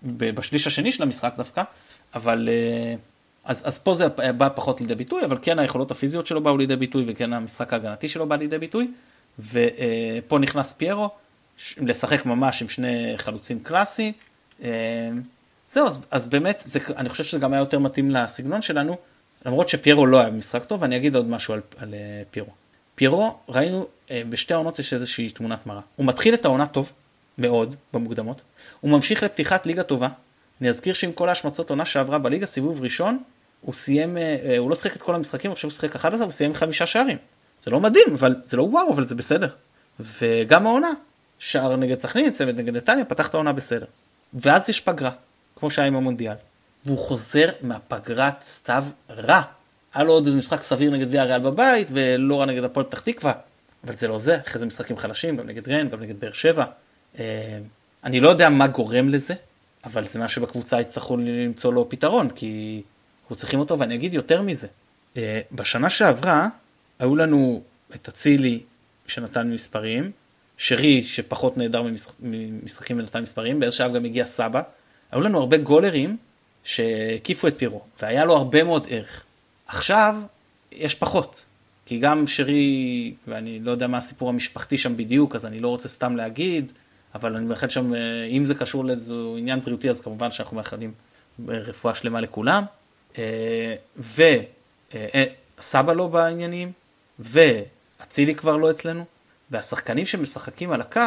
בשליש השני של המשחק דווקא, אבל אז, אז פה זה בא פחות לידי ביטוי, אבל כן היכולות הפיזיות שלו באו לידי ביטוי וכן המשחק ההגנתי שלו בא לידי ביטוי, ופה נכנס פיירו, לשחק ממש עם שני חלוצים קלאסי. זהו, אז, אז באמת, זה, אני חושב שזה גם היה יותר מתאים לסגנון שלנו, למרות שפיירו לא היה במשחק טוב, ואני אגיד עוד משהו על, על פיירו. פיירו, ראינו, uh, בשתי העונות יש איזושהי תמונת מראה. הוא מתחיל את העונה טוב, מאוד, במוקדמות, הוא ממשיך לפתיחת ליגה טובה. אני אזכיר שעם כל ההשמצות עונה שעברה בליגה, סיבוב ראשון, הוא סיים, uh, הוא לא שיחק את כל המשחקים, חושב שהוא שיחק 11, הוא סיים עם חמישה שערים. זה לא מדהים, אבל זה לא וואו, אבל זה בסדר. וגם העונה, שער נגד סכנין, צוות נגד נתניה, פתח את העונה בסדר. ואז יש פגרה, כמו שהיה עם המונדיאל. והוא חוזר מהפגרת סתיו רע. היה לו עוד איזה משחק סביר נגד ויה ריאל בבית, ולא רע נגד הפועל פתח תקווה. אבל זה לא זה, אחרי זה משחקים חלשים, גם נגד רן, גם נגד באר שבע. אה, אני לא יודע מה גורם לזה, אבל זה מה שבקבוצה יצטרכו למצוא לו פתרון, כי אנחנו צריכים אותו, ואני אגיד יותר מזה. אה, בשנה שעברה, היו לנו את אצילי שנתן מספרים, שרי שפחות נהדר ממשחקים ונתן מספרים, באיזה שעה גם הגיע סבא. היו לנו הרבה גולרים שהקיפו את פירו, והיה לו הרבה מאוד ערך. עכשיו יש פחות, כי גם שרי, ואני לא יודע מה הסיפור המשפחתי שם בדיוק, אז אני לא רוצה סתם להגיד, אבל אני מאחל שם, אה, אם זה קשור לאיזה עניין בריאותי, אז כמובן שאנחנו מאחלים רפואה שלמה לכולם. אה, וסבא לא בעניינים, ואצילי כבר לא אצלנו, והשחקנים שמשחקים על הקו,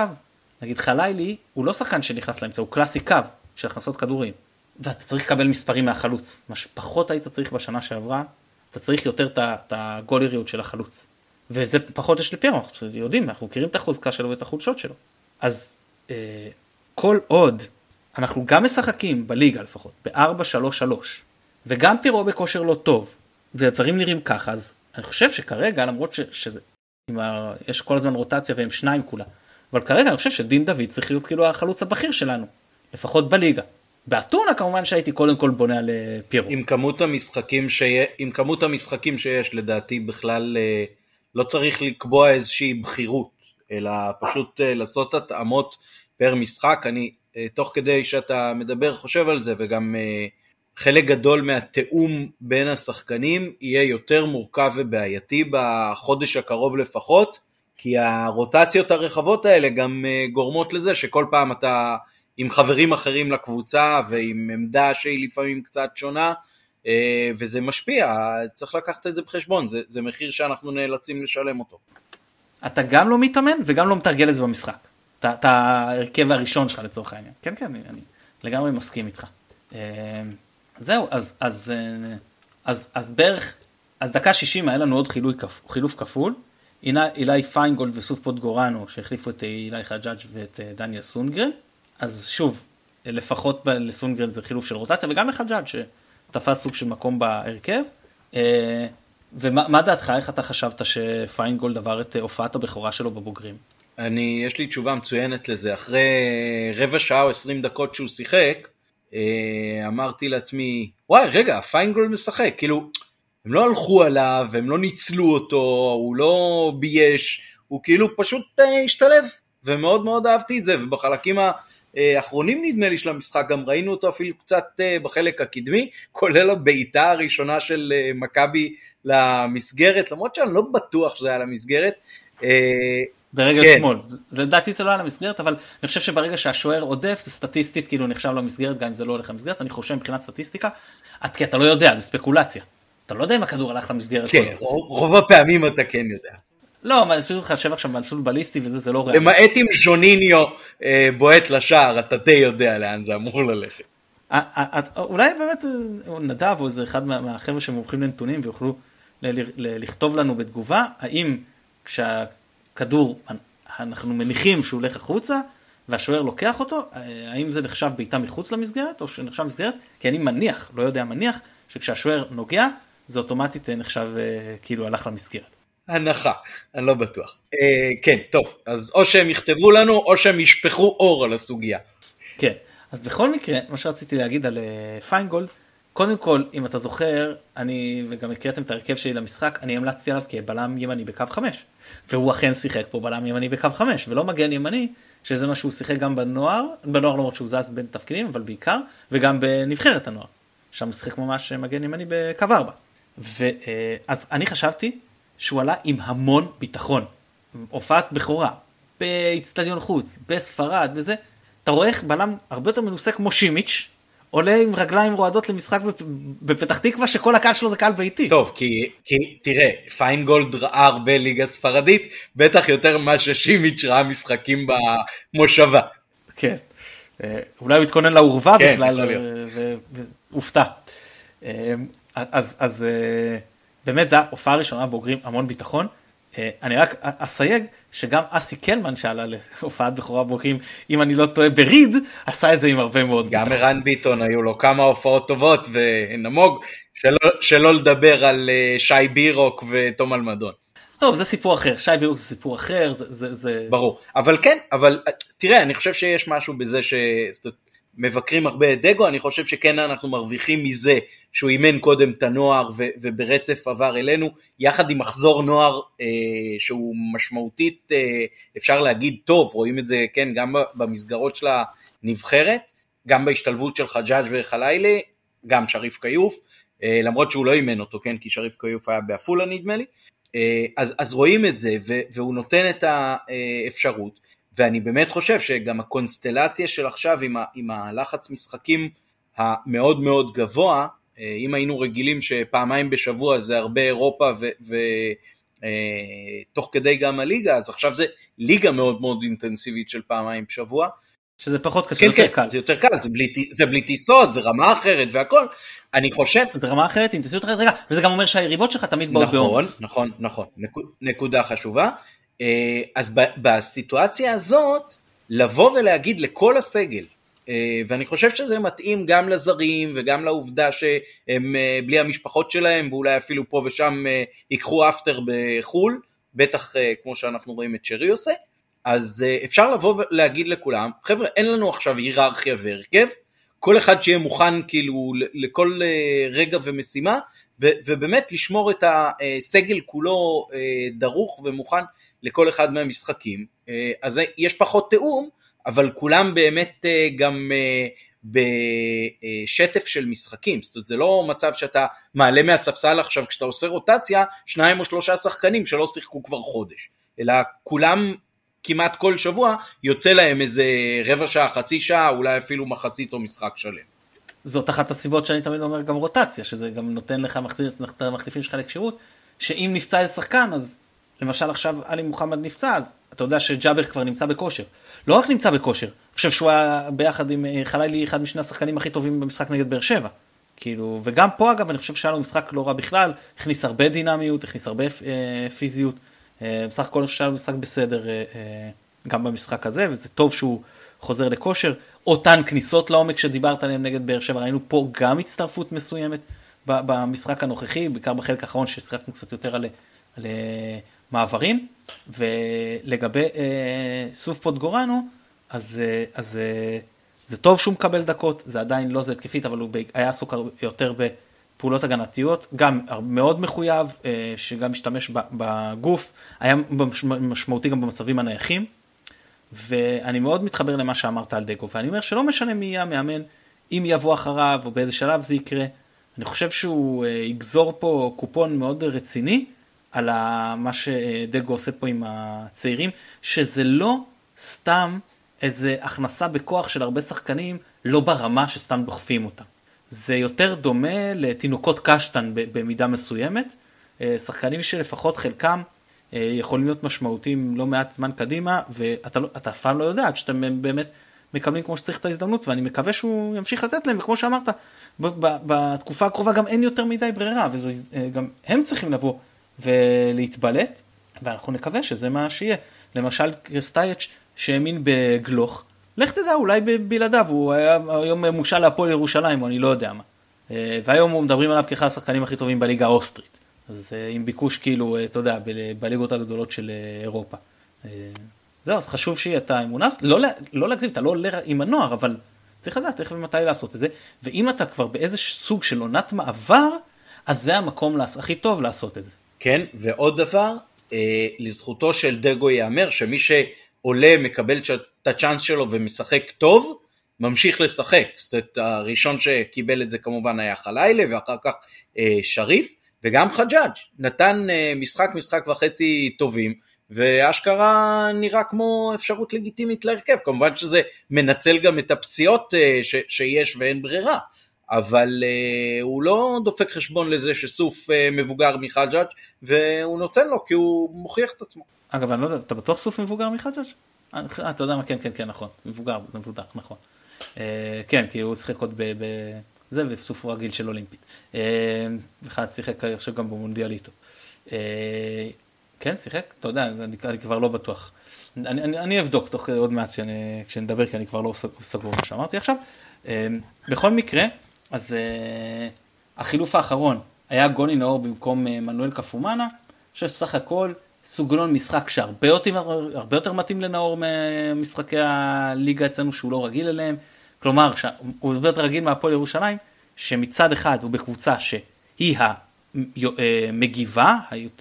נגיד חלילי, הוא לא שחקן שנכנס לאמצע, הוא קלאסי קו של הכנסות כדורים. ואתה צריך לקבל מספרים מהחלוץ. מה שפחות היית צריך בשנה שעברה, אתה צריך יותר את הגולריות של החלוץ. וזה פחות יש לפיירו, אנחנו יודעים, אנחנו מכירים את החוזקה שלו ואת החולשות שלו. אז אה, כל עוד אנחנו גם משחקים בליגה לפחות, ב-4-3-3, וגם פירו בכושר לא טוב, והדברים נראים ככה, אז אני חושב שכרגע, למרות ש, שזה, ה, יש כל הזמן רוטציה והם שניים כולה, אבל כרגע אני חושב שדין דוד צריך להיות כאילו החלוץ הבכיר שלנו, לפחות בליגה. באתונה כמובן שהייתי קודם כל בונה על אה, פירו. עם כמות המשחקים, שיה, עם כמות המשחקים שיש לדעתי בכלל אה, לא צריך לקבוע איזושהי בכירות, אלא פשוט אה, לעשות התאמות פר משחק. אני תוך כדי שאתה מדבר חושב על זה וגם חלק גדול מהתיאום בין השחקנים יהיה יותר מורכב ובעייתי בחודש הקרוב לפחות, כי הרוטציות הרחבות האלה גם גורמות לזה שכל פעם אתה עם חברים אחרים לקבוצה ועם עמדה שהיא לפעמים קצת שונה אה, וזה משפיע, צריך לקחת את זה בחשבון, זה, זה מחיר שאנחנו נאלצים לשלם אותו. אתה גם לא מתאמן וגם לא מתרגל את זה במשחק. את ההרכב הראשון שלך לצורך העניין. כן, כן, אני, אני לגמרי מסכים איתך. אה, זהו, אז, אז, אה, אז, אז בערך, אז דקה 60 היה לנו עוד חילוף, חילוף כפול. אילי פיינגולד וסוף פודגוראנו שהחליפו את אילי חג'אג' ואת דניאל סונדגרן. אז שוב, לפחות לסונדגרן זה חילוף של רוטציה, וגם לחג'אג' שתפס סוג של מקום בהרכב. אה, ומה דעתך, איך אתה חשבת שפיינגולד עבר את הופעת הבכורה שלו בבוגרים? אני, יש לי תשובה מצוינת לזה. אחרי רבע שעה או עשרים דקות שהוא שיחק, אה, אמרתי לעצמי, וואי, רגע, פיינגולד משחק, כאילו, הם לא הלכו עליו, הם לא ניצלו אותו, הוא לא בייש, הוא כאילו פשוט אה, השתלב, ומאוד מאוד אהבתי את זה, ובחלקים ה... האחרונים נדמה לי של המשחק, גם ראינו אותו אפילו קצת אה, בחלק הקדמי, כולל הבעיטה הראשונה של אה, מכבי למסגרת, למרות שאני לא בטוח שזה היה למסגרת. אה, ברגע כן. שמאל, לדעתי זה לא היה למסגרת, אבל אני חושב שברגע שהשוער עודף זה סטטיסטית כאילו נחשב למסגרת, גם אם זה לא הולך למסגרת, אני חושב מבחינת סטטיסטיקה, את, כי אתה לא יודע, זה ספקולציה. אתה לא יודע אם הכדור הלך למסגרת כן, לא. רוב הפעמים אתה כן יודע. לא, אבל לך שם עכשיו במסלול בליסטי וזה, זה לא ריאלי. למעט אם ז'וניניו אה, בועט לשער, אתה די יודע לאן זה אמור ללכת. אולי באמת אה, נדב או איזה אחד מהחבר'ה שמומחים לנתונים ויוכלו לכתוב לנו בתגובה, האם כשהכדור, אנחנו מניחים שהוא הולך החוצה, והשוער לוקח אותו, אה, האם זה נחשב בעיטה מחוץ למסגרת או שנחשב מסגרת? כי אני מניח, לא יודע מניח, שכשהשוער נוגע, זה אוטומטית נחשב כאילו הלך למסגרת. הנחה, אני לא בטוח. אה, כן, טוב, אז או שהם יכתבו לנו או שהם ישפכו אור על הסוגיה. כן, אז בכל מקרה, מה שרציתי להגיד על פיינגולד, קודם כל, אם אתה זוכר, אני, וגם הקראתם את ההרכב שלי למשחק, אני המלצתי עליו כבלם ימני בקו 5, והוא אכן שיחק פה בלם ימני בקו 5, ולא מגן ימני, שזה מה שהוא שיחק גם בנוער, בנוער למרות שהוא זז בין תפקידים, אבל בעיקר, וגם בנבחרת הנוער. שם שיחק ממש מגן ימני בקו 4. ואז אני חשבתי שהוא עלה עם המון ביטחון. הופעת בכורה, באיצטדיון חוץ, בספרד וזה. אתה רואה איך בלם הרבה יותר מנוסה כמו שימיץ', עולה עם רגליים רועדות למשחק בפתח תקווה שכל הקהל שלו זה קהל ביתי. טוב, כי, כי תראה, פיינגולד ראה הרבה ליגה ספרדית, בטח יותר ממה ששימיץ' ראה משחקים במושבה. כן, אה, אולי הוא התכונן לאורווה כן, בכלל והופתע. אה, אז, אז אה, באמת זו הופעה ראשונה בוגרים המון ביטחון. אני רק אסייג שגם אסי קלמן שעלה להופעת בכורה בוגרים, אם אני לא טועה בריד, עשה את זה עם הרבה מאוד גם ערן ביטון היו לו כמה הופעות טובות ונמוג, שלא, שלא לדבר על שי בירוק ותום אלמדון. טוב זה סיפור אחר, שי בירוק זה סיפור אחר, זה, זה, זה... ברור, אבל כן, אבל תראה, אני חושב שיש משהו בזה שמבקרים הרבה את דגו, אני חושב שכן אנחנו מרוויחים מזה שהוא אימן קודם את הנוער ו- וברצף עבר אלינו, יחד עם מחזור נוער אה, שהוא משמעותית, אה, אפשר להגיד טוב, רואים את זה כן גם במסגרות של הנבחרת, גם בהשתלבות של חג'אג' וחלילי, גם שריף כיוף, אה, למרות שהוא לא אימן אותו, כן, כי שריף כיוף היה בעפולה נדמה לי, אה, אז, אז רואים את זה ו- והוא נותן את האפשרות, ואני באמת חושב שגם הקונסטלציה של עכשיו עם, ה- עם הלחץ משחקים המאוד מאוד גבוה, אה, אם היינו רגילים שפעמיים בשבוע זה הרבה אירופה ותוך אה, כדי גם הליגה, אז עכשיו זה ליגה מאוד מאוד אינטנסיבית של פעמיים בשבוע. שזה פחות קשה, כן, יותר כן, קל. זה יותר קל, זה בלי, זה בלי טיסות, זה רמה אחרת והכל. אני חושב... זה רמה אחרת, אינטנסיביות אחרת, רגע, וזה גם אומר שהיריבות שלך תמיד באות נכון, בעומס. נכון, נכון, נכון, נקודה חשובה. אה, אז בסיטואציה הזאת, לבוא ולהגיד לכל הסגל, אה, ואני חושב שזה מתאים גם לזרים וגם לעובדה שהם אה, בלי המשפחות שלהם ואולי אפילו פה ושם ייקחו אפטר בחו"ל, בטח כמו שאנחנו רואים את שרי עושה, אז אפשר לבוא ולהגיד לכולם, חבר'ה אין לנו עכשיו היררכיה והרכב, כל אחד שיהיה מוכן כאילו לכל רגע ומשימה ובאמת לשמור את הסגל כולו דרוך ומוכן לכל אחד מהמשחקים, אז יש פחות תיאום אבל כולם באמת אה, גם אה, בשטף של משחקים, זאת אומרת זה לא מצב שאתה מעלה מהספסל עכשיו כשאתה עושה רוטציה שניים או שלושה שחקנים שלא שיחקו כבר חודש, אלא כולם כמעט כל שבוע יוצא להם איזה רבע שעה, חצי שעה, אולי אפילו מחצית או משחק שלם. זאת אחת הסיבות שאני תמיד אומר גם רוטציה, שזה גם נותן לך מחזיר את המחליפים שלך לכשירות, שאם נפצע איזה שחקן אז למשל עכשיו עלי מוחמד נפצע אז אתה יודע שג'אבר כבר נמצא בכושר. לא רק נמצא בכושר, אני חושב שהוא היה ביחד עם אה, חלילי אחד משני השחקנים הכי טובים במשחק נגד באר שבע. כאילו, וגם פה אגב, אני חושב שהיה לו משחק לא רע בכלל, הכניס הרבה דינמיות, הכניס הרבה אה, פיזיות. אה, בסך הכל אני חושב שהיה לו משחק בסדר אה, אה, גם במשחק הזה, וזה טוב שהוא חוזר לכושר. אותן כניסות לעומק שדיברת עליהן נגד באר שבע, ראינו פה גם הצטרפות מסוימת במשחק הנוכחי, בעיקר בחלק האחרון ששיחקנו קצת יותר על, על אה, מעברים, ולגבי אה, סוף פוטגורנו, אז, אה, אז אה, זה טוב שהוא מקבל דקות, זה עדיין לא זה התקפית, אבל הוא היה עסוק יותר בפעולות הגנתיות, גם מאוד מחויב, אה, שגם משתמש בגוף, היה משמעותי גם במצבים הנייחים, ואני מאוד מתחבר למה שאמרת על דגו, ואני אומר שלא משנה מי יהיה המאמן, אם יבוא אחריו או באיזה שלב זה יקרה, אני חושב שהוא אה, יגזור פה קופון מאוד רציני. על מה שדגו עושה פה עם הצעירים, שזה לא סתם איזה הכנסה בכוח של הרבה שחקנים, לא ברמה שסתם דוחפים אותם. זה יותר דומה לתינוקות קשטן במידה מסוימת, אה, שחקנים שלפחות חלקם יכולים להיות משמעותיים לא מעט זמן קדימה, ואתה לא, אף פעם לא יודע עד שאתם באמת מקבלים כמו שצריך את ההזדמנות, ואני מקווה שהוא ימשיך לתת להם, וכמו שאמרת, בתקופה הקרובה גם אין יותר מדי ברירה, וגם אה, הם צריכים לבוא ולהתבלט, ואנחנו נקווה שזה מה שיהיה. למשל קרסטייץ' שהאמין בגלוך, לך תדע, אולי בלעדיו, הוא היה היום מושל להפועל ירושלים, או אני לא יודע מה. אה, והיום מדברים עליו כאחד השחקנים הכי טובים בליגה האוסטרית. אז אה, עם ביקוש כאילו, אה, אתה יודע, בליגות הגדולות של אירופה. זהו, אז חשוב שיהיה את האמונה, לא, לא להגזים, אתה לא עולה עם הנוער, אבל צריך לדעת איך ומתי לעשות את זה. ואם אתה כבר באיזה סוג של עונת מעבר, אז זה המקום הכי טוב לעשות את זה. כן, ועוד דבר, אה, לזכותו של דגו ייאמר שמי עולה, מקבל את הצ'אנס שלו ומשחק טוב, ממשיך לשחק. זאת אומרת, הראשון שקיבל את זה כמובן היה חלילה, ואחר כך אה, שריף, וגם חג'אג' נתן אה, משחק, משחק וחצי טובים, ואשכרה נראה כמו אפשרות לגיטימית להרכב. כמובן שזה מנצל גם את הפציעות אה, שיש ואין ברירה. אבל uh, הוא לא דופק חשבון לזה שסוף מבוגר מחג'אג' והוא נותן לו כי הוא מוכיח את עצמו. אגב, אני לא יודע, אתה בטוח סוף מבוגר מחג'אג'? אה, אתה יודע מה, כן, כן, כן, נכון, מבוגר, מבודח, נכון. אה, כן, כי הוא שיחק עוד ב... זה, וסוף רגיל של אולימפית. אה, אחד שיחק עכשיו גם במונדיאליטו. אה, כן, שיחק? אתה יודע, אני, אני כבר לא בטוח. אני, אני, אני אבדוק תוך כדי עוד מעט שאני, כשנדבר, כי אני כבר לא סגור מה שאמרתי עכשיו. אה, בכל מקרה, אז החילוף האחרון היה גוני נאור במקום מנואל קפומאנה, שסך הכל סוגנון משחק שהרבה יותר, יותר מתאים לנאור ממשחקי הליגה אצלנו שהוא לא רגיל אליהם. כלומר, הוא הרבה יותר רגיל מהפועל ירושלים, שמצד אחד הוא בקבוצה שהיא המגיבה,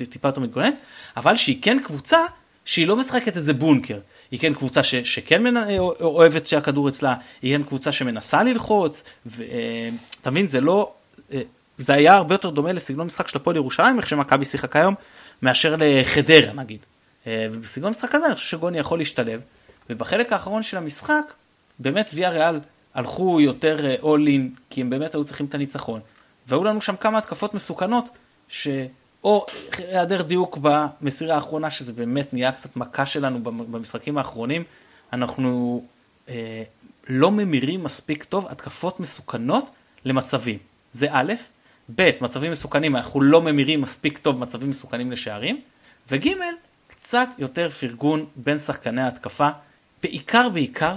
טיפה יותר מתגוננת, אבל שהיא כן קבוצה שהיא לא משחקת איזה בונקר. היא כן קבוצה ש, שכן מנ... אוהבת שהכדור אצלה, היא כן קבוצה שמנסה ללחוץ, ואתה מבין, זה לא, אה, זה היה הרבה יותר דומה לסגנון משחק של הפועל ירושלים, איך שמכבי שיחק היום, מאשר לחדרה נגיד. אה, ובסגנון משחק הזה אני חושב שגוני יכול להשתלב, ובחלק האחרון של המשחק, באמת ויה ריאל הלכו יותר אול אה, אין, כי הם באמת היו צריכים את הניצחון. והיו לנו שם כמה התקפות מסוכנות, שאו היעדר דיוק במסירה האחרונה, שזה באמת נהיה קצת מכה שלנו במשחקים האחרונים, אנחנו אה, לא ממירים מספיק טוב התקפות מסוכנות למצבים. זה א', ב', מצבים מסוכנים, אנחנו לא ממירים מספיק טוב מצבים מסוכנים לשערים, וג', קצת יותר פרגון בין שחקני ההתקפה, בעיקר בעיקר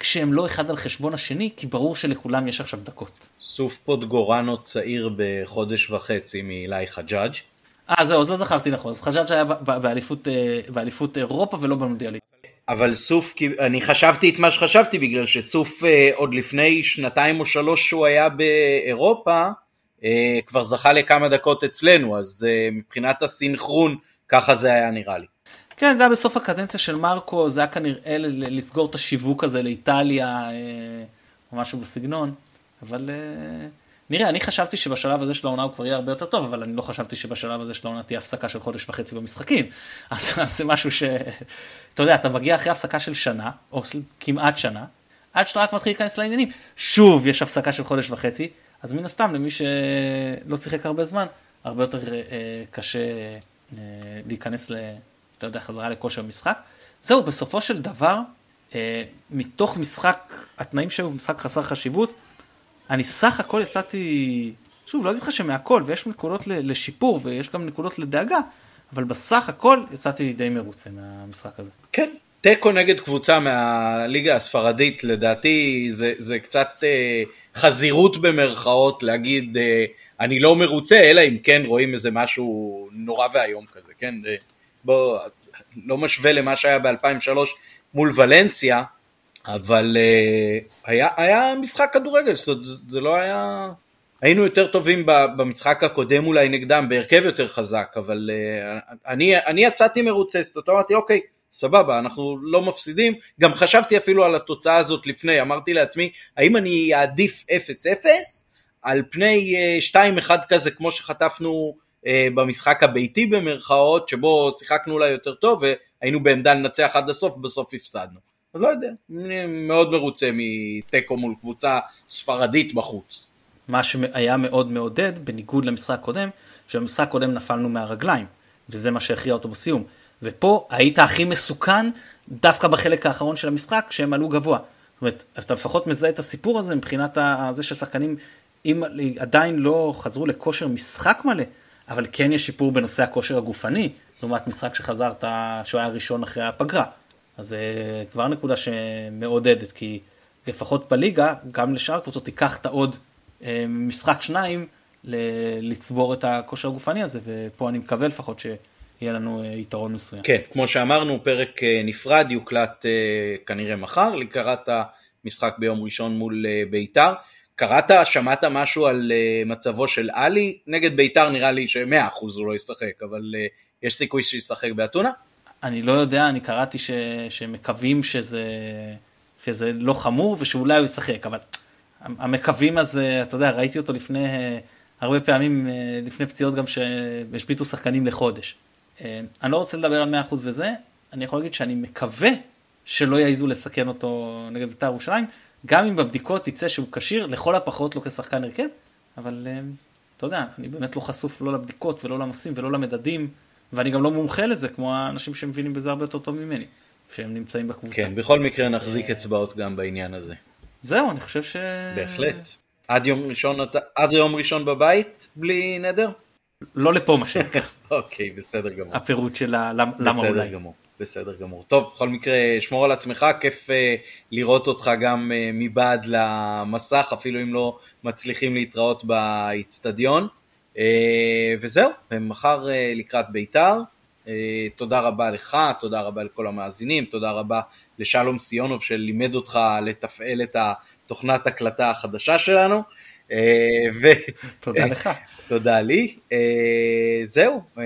כשהם לא אחד על חשבון השני, כי ברור שלכולם יש עכשיו דקות. סוף פוטגורנו צעיר בחודש וחצי מאילי חג'אג'. אה זהו, אז לא זכרתי נכון, אז חג'אג' היה באליפות, אה, באליפות אירופה ולא במונדיאלית. אבל סוף, אני חשבתי את מה שחשבתי בגלל שסוף אה, עוד לפני שנתיים או שלוש שהוא היה באירופה, אה, כבר זכה לכמה דקות אצלנו, אז מבחינת הסינכרון ככה זה היה נראה לי. כן, זה היה בסוף הקדנציה של מרקו, זה היה כנראה לסגור את השיווק הזה לאיטליה, אה, או משהו בסגנון, אבל אה, נראה, אני חשבתי שבשלב הזה של העונה הוא כבר יהיה הרבה יותר טוב, אבל אני לא חשבתי שבשלב הזה של העונה תהיה הפסקה של חודש וחצי במשחקים. אז זה משהו ש... אתה יודע, אתה מגיע אחרי הפסקה של שנה, או כמעט שנה, עד שאתה רק מתחיל להיכנס לעניינים. שוב יש הפסקה של חודש וחצי, אז מן הסתם למי שלא שיחק הרבה זמן, הרבה יותר אה, קשה להיכנס ל... אתה יודע, חזרה לכושר משחק. זהו, בסופו של דבר, אה, מתוך משחק, התנאים שהיו משחק חסר חשיבות, אני סך הכל יצאתי, שוב, לא אגיד לך שמהכל, ויש נקודות לשיפור ויש גם נקודות לדאגה, אבל בסך הכל יצאתי די מרוצה מהמשחק הזה. כן, תיקו נגד קבוצה מהליגה הספרדית, לדעתי זה, זה קצת אה, חזירות במרכאות להגיד אה, אני לא מרוצה, אלא אם כן רואים איזה משהו נורא ואיום כזה, כן? אה, בוא, לא משווה למה שהיה ב-2003 מול ולנסיה, אבל uh, היה, היה משחק כדורגל, זאת אומרת, זה לא היה... היינו יותר טובים במשחק הקודם אולי נגדם, בהרכב יותר חזק, אבל uh, אני, אני יצאתי מרוצה, זאת אומרת, אמרתי, אוקיי, סבבה, אנחנו לא מפסידים, גם חשבתי אפילו על התוצאה הזאת לפני, אמרתי לעצמי, האם אני אעדיף 0-0 על פני uh, 2-1 כזה כמו שחטפנו אה, במשחק הביתי במרכאות, שבו שיחקנו אולי יותר טוב והיינו בעמדה לנצח עד הסוף, בסוף הפסדנו. אז לא יודע, אני מאוד מרוצה מתיקו מול קבוצה ספרדית בחוץ. מה שהיה מאוד מעודד, בניגוד למשחק הקודם, שבמשחק הקודם נפלנו מהרגליים, וזה מה שהכריע אותו בסיום. ופה היית הכי מסוכן דווקא בחלק האחרון של המשחק, כשהם עלו גבוה. זאת אומרת, אתה לפחות מזהה את הסיפור הזה מבחינת זה ששחקנים אם עדיין לא חזרו לכושר משחק מלא, אבל כן יש שיפור בנושא הכושר הגופני, לעומת משחק שחזרת, שהוא היה ראשון אחרי הפגרה. אז זה כבר נקודה שמעודדת, כי לפחות בליגה, גם לשאר הקבוצות תיקח את העוד אה, משחק שניים לצבור את הכושר הגופני הזה, ופה אני מקווה לפחות שיהיה לנו אה, יתרון מסוים. כן, כמו שאמרנו, פרק אה, נפרד יוקלט כנראה מחר, לקראת המשחק ביום ראשון מול בית"ר. קראת, שמעת משהו על uh, מצבו של עלי? נגד ביתר נראה לי ש-100% הוא לא ישחק, אבל uh, יש סיכוי שישחק באתונה? אני לא יודע, אני קראתי ש, שמקווים שזה, שזה לא חמור ושאולי הוא ישחק, אבל המקווים הזה, אתה יודע, ראיתי אותו לפני, הרבה פעמים לפני פציעות גם שהשביתו שחקנים לחודש. אני לא רוצה לדבר על 100% וזה, אני יכול להגיד שאני מקווה שלא יעזו לסכן אותו נגד בית"ר ירושלים, גם אם בבדיקות יצא שהוא כשיר, לכל הפחות לא כשחקן הרכב, אבל אתה יודע, אני באמת לא חשוף לא לבדיקות ולא לנושאים ולא למדדים, ואני גם לא מומחה לזה, כמו האנשים שמבינים בזה הרבה יותר טוב ממני, שהם נמצאים בקבוצה. כן, בכל מקרה נחזיק אצבעות גם בעניין הזה. זהו, אני חושב ש... בהחלט. עד יום ראשון, עד יום ראשון בבית, בלי נדר? לא לפה מה שנקרא. אוקיי, בסדר גמור. הפירוט של למה אולי. בסדר גמור. בסדר גמור. טוב, בכל מקרה, שמור על עצמך, כיף uh, לראות אותך גם uh, מבעד למסך, אפילו אם לא מצליחים להתראות באיצטדיון. Uh, וזהו, מחר uh, לקראת בית"ר. Uh, תודה רבה לך, תודה רבה לכל המאזינים, תודה רבה לשלום סיונוב שלימד אותך לתפעל את התוכנת הקלטה החדשה שלנו. Uh, ו... תודה לך. תודה לי. Uh, זהו, uh,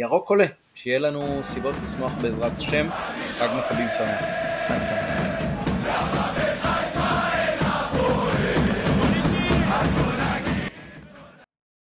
ירוק עולה. שיהיה לנו סיבות לשמוח בעזרת השם, חג מכבים שמח. חג שמח.